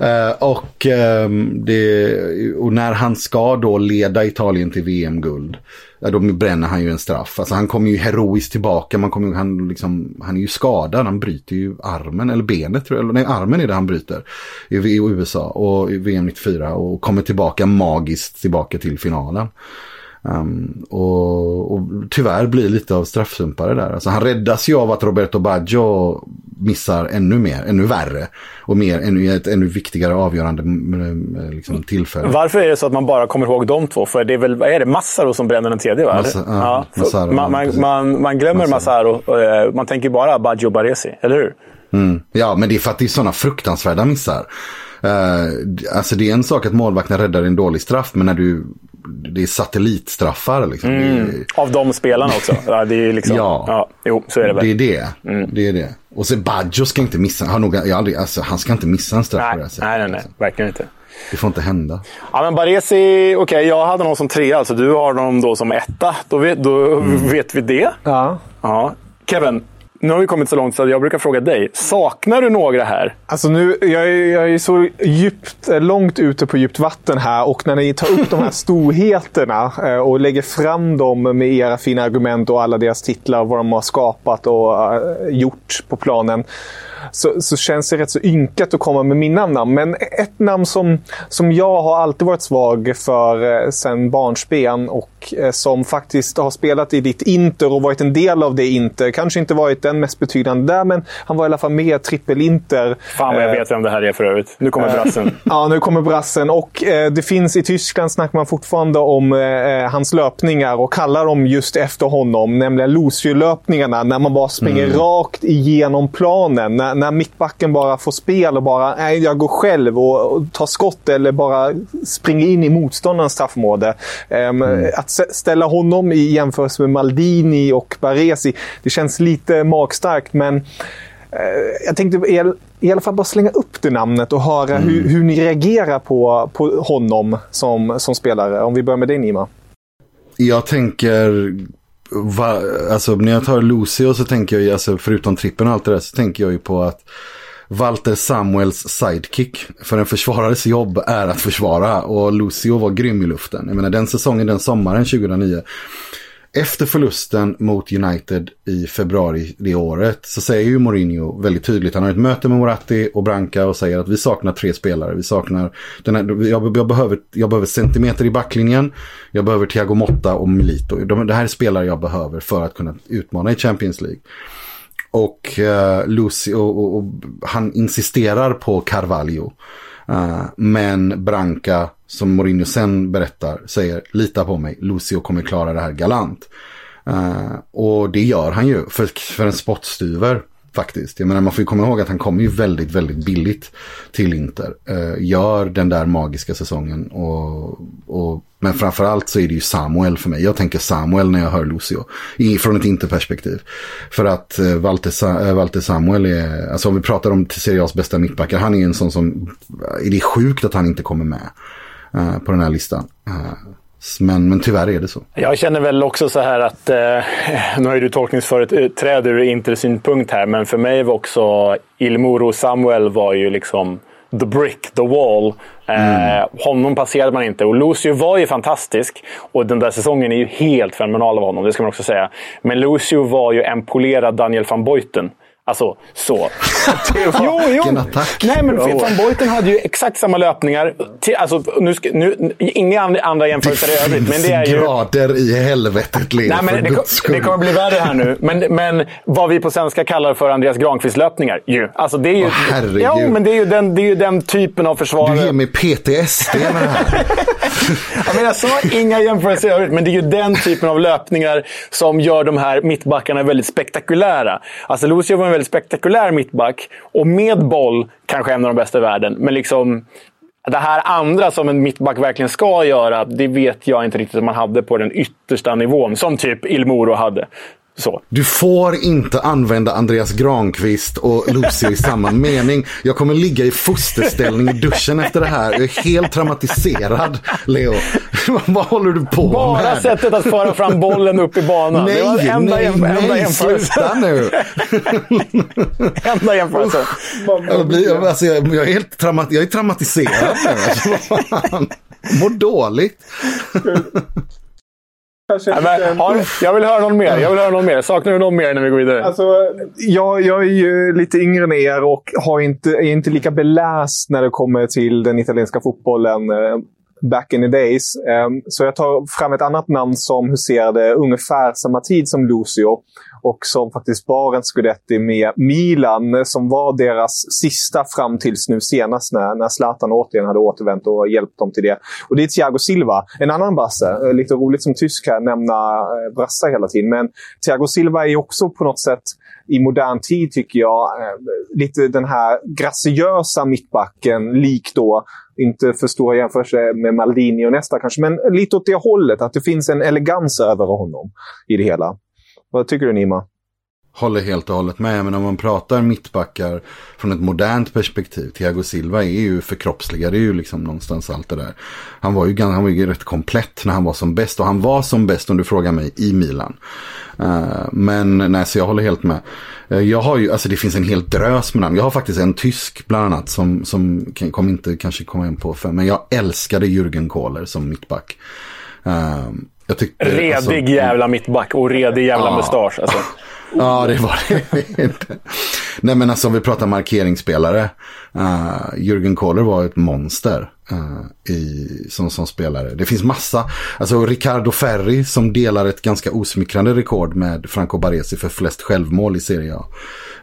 Uh, och, um, det, och när han ska då leda Italien till VM-guld ja, då bränner han ju en straff. Alltså han kommer ju heroiskt tillbaka. Man kommer, han, liksom, han är ju skadad. Han bryter ju armen eller benet. Tror jag. Nej, armen är det han bryter. I, i USA och i VM 94. Och kommer tillbaka magiskt tillbaka till finalen. Um, och, och, tyvärr blir lite av straffsumpare där. Alltså han räddas ju av att Roberto Baggio missar ännu mer, ännu värre. Och mer, ännu, ett ännu viktigare avgörande liksom, tillfälle. Varför är det så att man bara kommer ihåg de två? För det är väl, vad är det, Massaro som bränner den tredje? Va? Massa, ja, ja, man, man, man, man, glömmer Massaro. Massaro. Man tänker bara Baggio och Baresi, eller hur? Mm. Ja, men det är för att det är sådana fruktansvärda missar. Uh, alltså det är en sak att målvakten räddar en dålig straff, men när du det är satellitstraffar. Liksom. Mm. Är, Av de spelarna också. Ja, det är liksom, ja, ja, jo, så är det väl. Det är det. Mm. det, är det. Och så Baggio ska inte missa, han, nog, jag aldrig, alltså, han ska inte missa en straff nej, på det här sättet. Nej, nej, nej, liksom. verkligen inte. Det får inte hända. Ja, men Baresi, okej, okay, jag hade honom som trea, alltså du har honom då som etta. Då vet, då mm. vet vi det. Ja. ja. Kevin, nu har vi kommit så långt så jag brukar fråga dig. Saknar du några här? Alltså nu, jag, är, jag är så djupt, eh, långt ute på djupt vatten här och när ni tar upp de här [LAUGHS] storheterna eh, och lägger fram dem med era fina argument och alla deras titlar, vad de har skapat och eh, gjort på planen så, så känns det rätt så ynkat att komma med mina namn. Men ett namn som, som jag har alltid varit svag för eh, sedan barnsben och eh, som faktiskt har spelat i ditt Inter och varit en del av det Inter. Kanske inte varit den mest betydande där, men han var i alla fall med trippel-Inter. Fan vad jag vet vem det här är för övrigt. Nu kommer brassen. [LAUGHS] ja, nu kommer brassen. Och eh, det finns i Tyskland snackar man fortfarande om eh, hans löpningar och kallar dem just efter honom. Nämligen Lucio-löpningarna, när man bara springer mm. rakt igenom planen. När, när mittbacken bara får spel och bara nej, jag går själv och, och tar skott eller bara springer in i motståndarens straffområde. Um, mm. Att ställa honom i jämförelse med Maldini och Baresi, det känns lite magstarkt men uh, jag tänkte i, i alla fall bara slänga upp det namnet och höra mm. hur, hur ni reagerar på, på honom som, som spelare. Om vi börjar med dig Nima. Jag tänker Va, alltså när jag tar Lucio så tänker jag ju, alltså förutom trippen och allt det där, så tänker jag ju på att Walter Samuels sidekick för en försvarares jobb är att försvara och Lucio var grym i luften. Jag menar den säsongen, den sommaren 2009 efter förlusten mot United i februari det året så säger ju Mourinho väldigt tydligt, han har ett möte med Moratti och Branca och säger att vi saknar tre spelare. Vi saknar, den här, jag, jag, behöver, jag behöver centimeter i backlinjen, jag behöver Thiago Motta och Milito. De, det här är spelare jag behöver för att kunna utmana i Champions League. Och uh, Lucy och, och, och, han insisterar på Carvalho. Uh, men Branca, som Mourinho sen berättar, säger lita på mig, Lucio kommer klara det här galant. Uh, och det gör han ju för, för en spottstyver faktiskt. Jag menar man får ju komma ihåg att han kommer ju väldigt, väldigt billigt till Inter. Uh, gör den där magiska säsongen och, och men framförallt så är det ju Samuel för mig. Jag tänker Samuel när jag hör Lucio. Från ett interperspektiv. För att eh, Walter, Sa eh, Walter, Samuel är, alltså om vi pratar om Serie A's bästa mittbackar, han är en sån som, eh, är det sjukt att han inte kommer med uh, på den här listan. Men, men tyvärr är det så. Jag känner väl också så här att, eh, [LAUGHS] nu har ju du tolkningsföreträde ur intersynpunkt här, men för mig var också Ilmoro Samuel var ju liksom the brick, the wall. Mm. honom passerade man inte. Och Lucio var ju fantastisk. Och den där säsongen är ju helt fenomenal av honom, det ska man också säga. Men Lucio var ju en polerad Daniel van Boyten. Alltså, så. [LAUGHS] jo, jo. Nej, men van Boyten hade ju exakt samma löpningar. Till, alltså, nu ska, nu, inga andra jämförelser i övrigt. Men det är ju... grader i helvetet, Leo, Nej, men det, det, kommer bli värre här nu. Men, men vad vi på svenska kallar för Andreas Granqvist-löpningar. Ju. Alltså, det är ju, herregud. Ja, men det är, ju den, det är ju den typen av försvarare. Du ger mig PTSD med det här. jag, menar, [LAUGHS] jag sa inga jämförelser i övrigt, men det är ju den typen av löpningar som gör de här mittbackarna väldigt spektakulära. Alltså, Lucio var en väldigt spektakulär mittback och med boll kanske en av de bästa i världen. Men liksom det här andra som en mittback verkligen ska göra, det vet jag inte riktigt om man hade på den yttersta nivån. Som typ Ilmoro hade. Så. Du får inte använda Andreas Granqvist och Lucy i samma [LAUGHS] mening. Jag kommer ligga i fosterställning i duschen efter det här. Jag är helt traumatiserad, Leo. [LAUGHS] Vad håller du på Bara med? Bara sättet att föra fram bollen upp i banan. Nej, det var enda, nej, enda nej, sluta nu. [LAUGHS] enda jämförelsen. Jag, blir, alltså, jag, jag, är helt traumat, jag är traumatiserad nu. Mår dåligt. Ja, men, har, jag vill höra någon mer. Jag vill höra någon mer. Saknar du någon mer när vi går vidare? Alltså, jag, jag är ju lite yngre än er och har inte, är inte lika beläst när det kommer till den italienska fotbollen eh, back in the days. Ehm, så jag tar fram ett annat namn som huserade ungefär samma tid som Lucio och som faktiskt bar en Scudetti med Milan som var deras sista fram tills nu senast när, när Zlatan återigen hade återvänt och hjälpt dem till det. Och det är Thiago Silva, en annan brasse. Eh, lite roligt som tysk här nämna eh, brassar hela tiden. Men Thiago Silva är också på något sätt i modern tid tycker jag eh, lite den här graciösa mittbacken lik då inte för stora jämförelser med Maldini och nästa kanske, men lite åt det hållet. Att det finns en elegans över honom i det hela. Vad tycker du Nima? Håller helt och hållet med. Men om man pratar mittbackar från ett modernt perspektiv. Thiago Silva är ju förkroppsligare ju liksom någonstans allt det där. Han var ju, han var ju rätt komplett när han var som bäst. Och han var som bäst om du frågar mig i Milan. Uh, men nej, så jag håller helt med. Uh, jag har ju, alltså det finns en hel drös med namn. Jag har faktiskt en tysk bland annat som, som kan, kommer inte kanske komma in på för. Men jag älskade Jürgen Kohler som mittback. Eh, Uh, Tyckte, redig alltså, jävla mittback och redig jävla ja, mustasch. Alltså. [LAUGHS] Ja, det var det [LAUGHS] inte. Nej, men alltså om vi pratar markeringsspelare. Uh, Jürgen Kohler var ett monster uh, i, som, som spelare. Det finns massa. Alltså Riccardo Ferri som delar ett ganska osmickrande rekord med Franco Baresi för flest självmål i Serie A.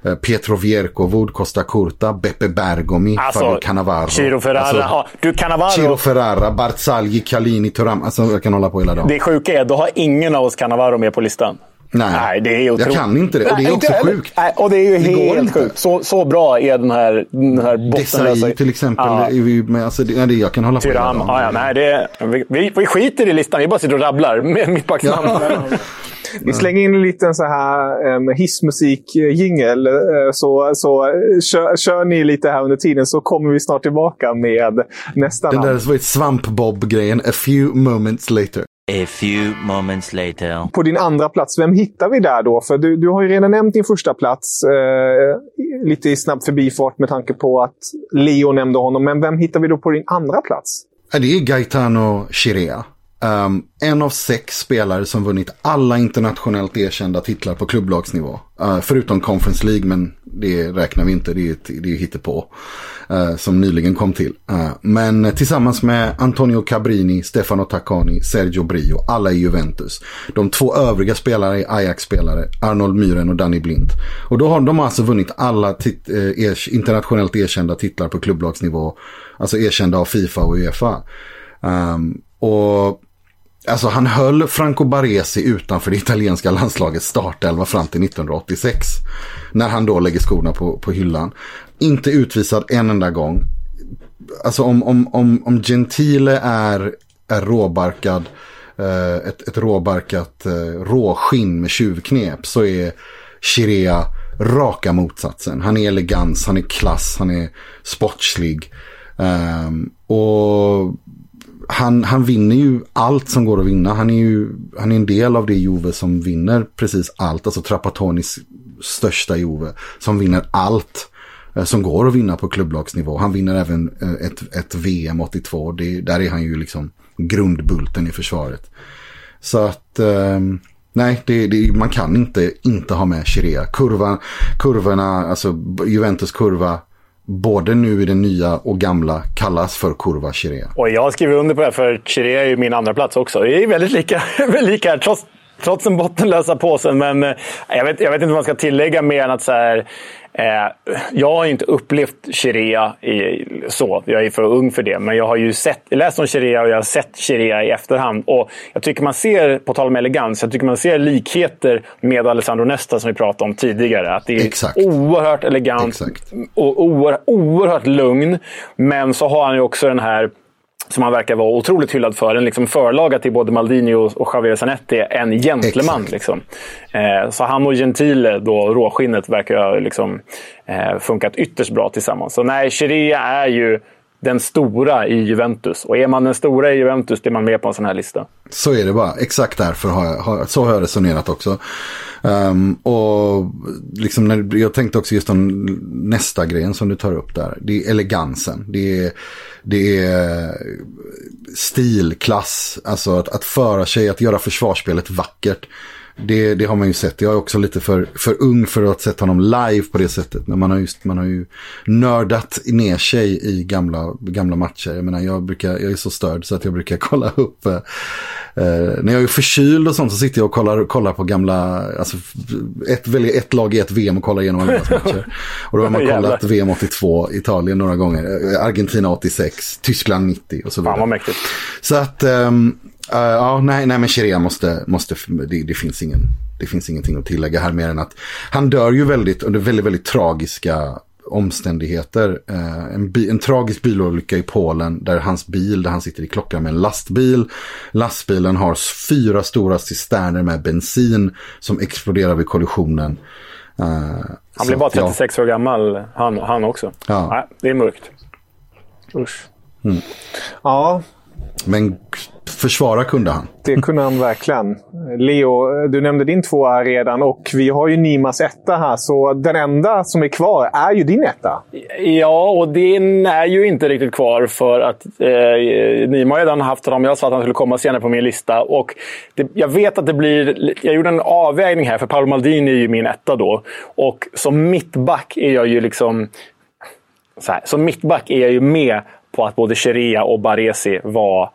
Uh, Pietro Viercovud, Costa Curta, Beppe Bergomi, alltså, Fabio Cannavaro. Ciro Ferrara. Alltså, ja, du Cannavaro. Ciro Ferrara, Barzagli, Calini, Turam. Alltså jag kan hålla på hela dagen. Det sjuka är, då har ingen av oss Cannavaro med på listan. Nej, Nej, det är otroligt. jag kan inte det. Och det är också sjukt. Nej, och det är ju det helt sjukt. Så, så bra är den här, den här bottenlösa... till exempel. Ja. Med, alltså, det, nej, jag kan hålla på Tyram, ja, ja, nej, det, vi, vi, vi skiter i listan. Vi bara sitter och rabblar med mittbacksnamn. Ja. [LAUGHS] Vi slänger in en liten så här um, hissmusik-jingel. Uh, så så kör, kör, ni lite här under tiden så kommer vi snart tillbaka med nästa Den namn. där var ett svamp-bob-grejen. A few moments later. A few moments later. På din andra plats, vem hittar vi där då? För du, du har ju redan nämnt din första plats eh, lite i snabb förbifart med tanke på att Leo nämnde honom. Men vem hittar vi då på din andra plats? Det är Gaetano Chirea. Um, en av sex spelare som vunnit alla internationellt erkända titlar på klubblagsnivå. Uh, förutom Conference League, men det räknar vi inte, det är, det är hittepå. Uh, som nyligen kom till. Uh, men tillsammans med Antonio Cabrini, Stefano Taccani, Sergio Brio, alla i Juventus. De två övriga spelare är Ajax-spelare, Arnold Myren och Danny Blind. Och då har de alltså vunnit alla eh, er internationellt erkända titlar på klubblagsnivå. Alltså erkända av Fifa och Uefa. Um, och Alltså han höll Franco Baresi utanför det italienska landslagets startelva fram till 1986. När han då lägger skorna på, på hyllan. Inte utvisad en enda gång. Alltså om, om, om, om Gentile är, är råbarkad, eh, ett, ett råbarkat eh, råskinn med tjuvknep så är Chirea raka motsatsen. Han är elegans, han är klass, han är sportslig. Eh, och han, han vinner ju allt som går att vinna. Han är ju han är en del av det Juve som vinner precis allt. Alltså Trapatonis största Juve som vinner allt eh, som går att vinna på klubblagsnivå. Han vinner även eh, ett, ett VM 82. Det, där är han ju liksom grundbulten i försvaret. Så att, eh, nej, det, det, man kan inte inte ha med Chirea. Kurvan, kurvorna, alltså Juventus kurva, både nu i den nya och gamla, kallas för kurva Chirea. Och jag skriver under på det, för Chirea är ju min andra plats också. Det är väldigt lika, [LAUGHS] väldigt lika trots, trots den bottenlösa påsen. Men eh, jag vet, jag vet inte vad man ska tillägga mer än att så här, jag har inte upplevt Chirea i, så. Jag är för ung för det. Men jag har ju sett, läst om Chirea och jag har sett Chirea i efterhand. Och jag tycker man ser, på tal om elegans, jag tycker man ser likheter med Alessandro Nesta som vi pratade om tidigare. Att det är Exakt. oerhört elegant Exakt. och oerhört, oerhört lugn. Men så har han ju också den här som han verkar vara otroligt hyllad för. En liksom förlaga till både Maldini och, och Javier Zanetti. En gentleman. Liksom. Eh, så han och Gentile, då, råskinnet, verkar ha liksom, eh, funkat ytterst bra tillsammans. Så nej, Chirea är ju den stora i Juventus. Och är man den stora i Juventus, det är man med på en sån här lista. Så är det bara. Exakt därför har jag, har, så har jag resonerat också. Um, och liksom när, jag tänkte också just om nästa grejen som du tar upp där. Det är elegansen. Det är, det är stil, klass. Alltså att, att föra sig, att göra försvarsspelet vackert. Det, det har man ju sett. Jag är också lite för, för ung för att sett honom live på det sättet. Men man har, just, man har ju nördat ner sig i gamla, gamla matcher. Jag menar, jag, brukar, jag är så störd så att jag brukar [LAUGHS] kolla upp. Eh, eh, när jag är förkyld och sånt så sitter jag och kollar, kollar på gamla, alltså ett, väljer ett lag i ett VM och kollar igenom alla matcher. Och då har man [LAUGHS] kollat VM 82, Italien några gånger, eh, Argentina 86, Tyskland 90 och så vidare. Fan vad mäktigt. Så att, ehm, eh, ja, nej, nej, men Chirea måste, måste det, det, finns ingen, det finns ingenting att tillägga här mer än att han dör ju väldigt under väldigt, väldigt tragiska omständigheter. Eh, en, bi, en tragisk bilolycka i Polen där hans bil, där han sitter i klockan med en lastbil. Lastbilen har fyra stora cisterner med bensin som exploderar vid kollisionen. Eh, Han blir bara att, ja. 36 år gammal, han, han också. Ja. Nej, det är mörkt. Usch. Ja, Men försvara kunde han. det kunde han verkligen. Leo, du nämnde din tvåa redan och vi har ju Nimas etta här. Så den enda som är kvar är ju din etta. Ja, och den är ju inte riktigt kvar för att eh, Nima har redan haft honom. Jag sa att han skulle komma senare på min lista. Och det, jag vet att det blir... Jag gjorde en avvägning här, för Paolo Maldini är ju min etta då. Och som mittback är jag ju liksom... Så här, som mittback är jag ju med på att både Cherea och Baresi var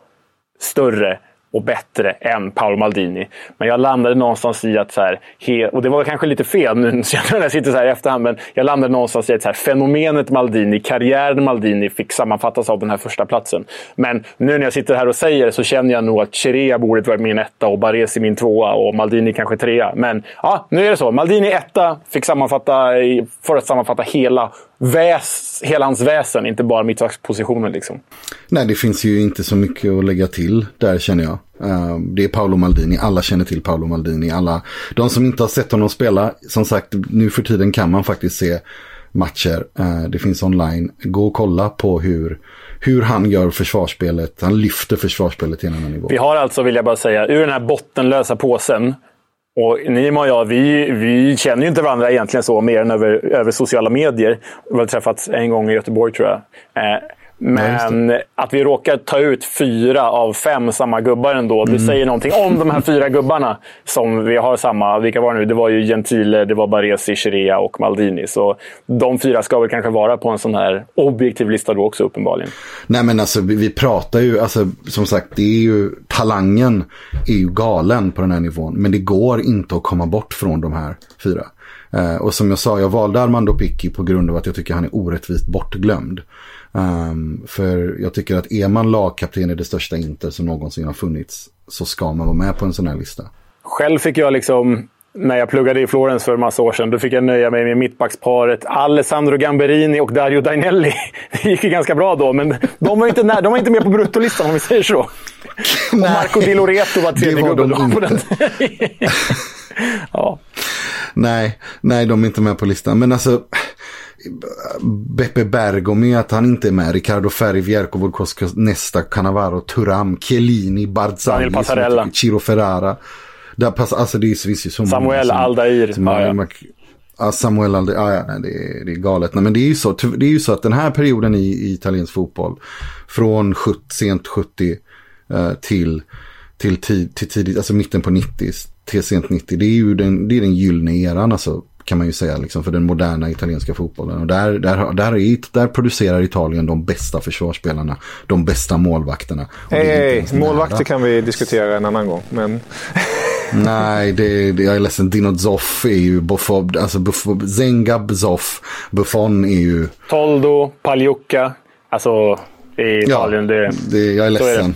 större och bättre än Paolo Maldini. Men jag landade någonstans i att, så här, he, och det var kanske lite fel nu [LAUGHS] när jag sitter så här i efterhand, men jag landade någonstans i att så här, fenomenet Maldini, karriären Maldini fick sammanfattas av den här första platsen. Men nu när jag sitter här och säger det så känner jag nog att Cherea borde varit min etta och Baresi min tvåa och Maldini kanske trea. Men ja, nu är det så. Maldini etta fick sammanfatta, för att sammanfatta hela, väs, hela hans väsen, inte bara mittbackspositionen. Liksom. Nej, det finns ju inte så mycket att lägga till där känner jag. Eh, det är Paolo Maldini, alla känner till Paolo Maldini. Alla, de som inte har sett honom spela, som sagt, nu för tiden kan man faktiskt se matcher. Eh, det finns online. Gå och kolla på hur, hur han gör försvarsspelet. Han lyfter försvarsspelet till en annan nivå. Vi har alltså, vill jag bara säga, ur den här bottenlösa påsen. Och Nima och jag, vi, vi känner ju inte varandra egentligen så, mer än över, över sociala medier. Vi har träffats en gång i Göteborg, tror jag. Eh, men att vi råkar ta ut fyra av fem samma gubbar ändå. Det säger någonting om de här fyra gubbarna som vi har samma. Vilka var det nu? Det var ju Gentile, det var Baresi, Chirea och Maldini. Så de fyra ska väl kanske vara på en sån här objektiv lista då också uppenbarligen. Nej men alltså vi, pratar ju, alltså som sagt det är ju, talangen är ju galen på den här nivån. Men det går inte att komma bort från de här fyra. Eh, och som jag sa, jag valde Armando Picchi på grund av att jag tycker han är orättvist bortglömd. Ehm, för jag tycker att är man lagkapten i det största Inter som någonsin har funnits så ska man vara med på en sån här lista. Själv fick jag liksom, när jag pluggade i Florens för en massa år sedan, då fick jag nöja mig med mittbacksparet Alessandro Gamberini och Dario Dainelli. [LAUGHS] Det gick ju ganska bra då, men de var inte, när, de var inte med på bruttolistan om vi säger så. Och Marco Di Loreto var tredje gubben de. På den. [LAUGHS] [LAUGHS] ja. Nej, nej, de är inte med på listan. Men alltså, Beppe Bergomi, att han inte är med. Riccardo Ferri, Vierco Volkoska, Nesta, Cannavaro, Turam, Chiellini, tycker- Ciro Ferrara. Där pass, alltså det finns ju så Samuel många som- Aldair. som- Ja, ja. Ja, Samuel Aldair, ja, ja, nej, det, är, det är galet. Nej, men det är, ju så, det är ju så att den här perioden i, i italiensk fotboll, från 70, sent 70 eh, till, till, tid, till tidigt, alltså mitten på 90, till sent 90, det är ju den, det är den gyllene eran, alltså, kan man ju säga, liksom, för den moderna italienska fotbollen. Och där, där, där, är, där producerar Italien de bästa försvarsspelarna, de bästa målvakterna. Hej, hej. Målvakter kan vi diskutera en annan gång. Men [LAUGHS] Nej, det, det, jag är ledsen. Dino Zoff är ju Buffon, alltså Buffon, Zengab Zoff, Buffon är ju... Toldo, Pagliuca. Alltså, i Italien. det, det, jag är så är ledsen.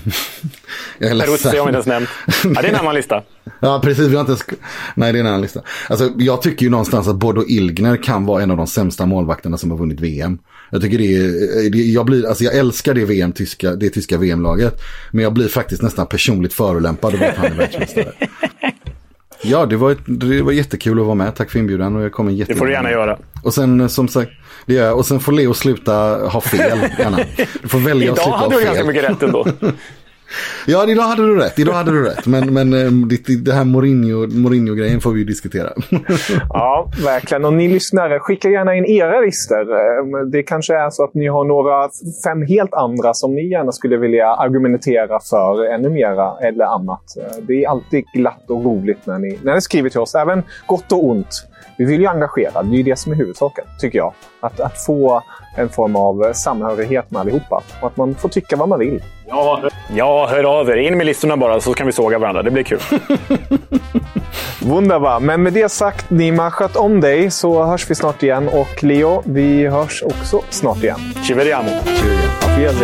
jag är ledsen. Peruzzi har vi inte ens nämnt. Ja, det är en annan lista. Ja, precis. Vi har inte ens... Nej, det är en annan lista. Alltså, jag tycker ju någonstans att Bodo Ilgner kan vara en av de sämsta målvakterna som har vunnit VM. Jag tycker det är... det- Jag, blir, alltså jag älskar det, VM, tyska, det tyska VM-laget. Men jag blir faktiskt nästan personligt förolämpad över att han är världsmästare. Ja, det var, ett, det var jättekul att vara med. Tack för inbjudan. Och jag kommer Det får du gärna göra. Och sen eh, som sagt, det gör jag. Och sen får Leo sluta ha fel. Gärna. Du får välja att Idag sluta hade ha du fel. ganska mycket rätt ändå. Ja, idag hade du rätt. Idag hade du rätt. Men, men eh, det, det här Mourinho- Mourinho-grejen får vi ju diskutera. [LAUGHS] Ja, verkligen. Och ni lyssnare, skicka gärna in era listor. Eh, det kanske är så att ni har några fem helt andra som ni gärna skulle vilja argumentera för ännu mera eller annat. Eh, det är alltid glatt och roligt när ni, när ni skriver till oss, även gott och ont. Vi vill ju engagera, det är ju det som är huvudsaken, tycker jag. Att, att få en form av samhörighet med allihopa. Och att man får tycka vad man vill. Ja, ja, hör av er. In med listorna bara så kan vi såga varandra. Det blir kul. [LAUGHS] Wunderbar. Men med det sagt, Nima, sköt om dig så hörs vi snart igen. Och Leo, vi hörs också snart igen. Ci vediamo. Auf.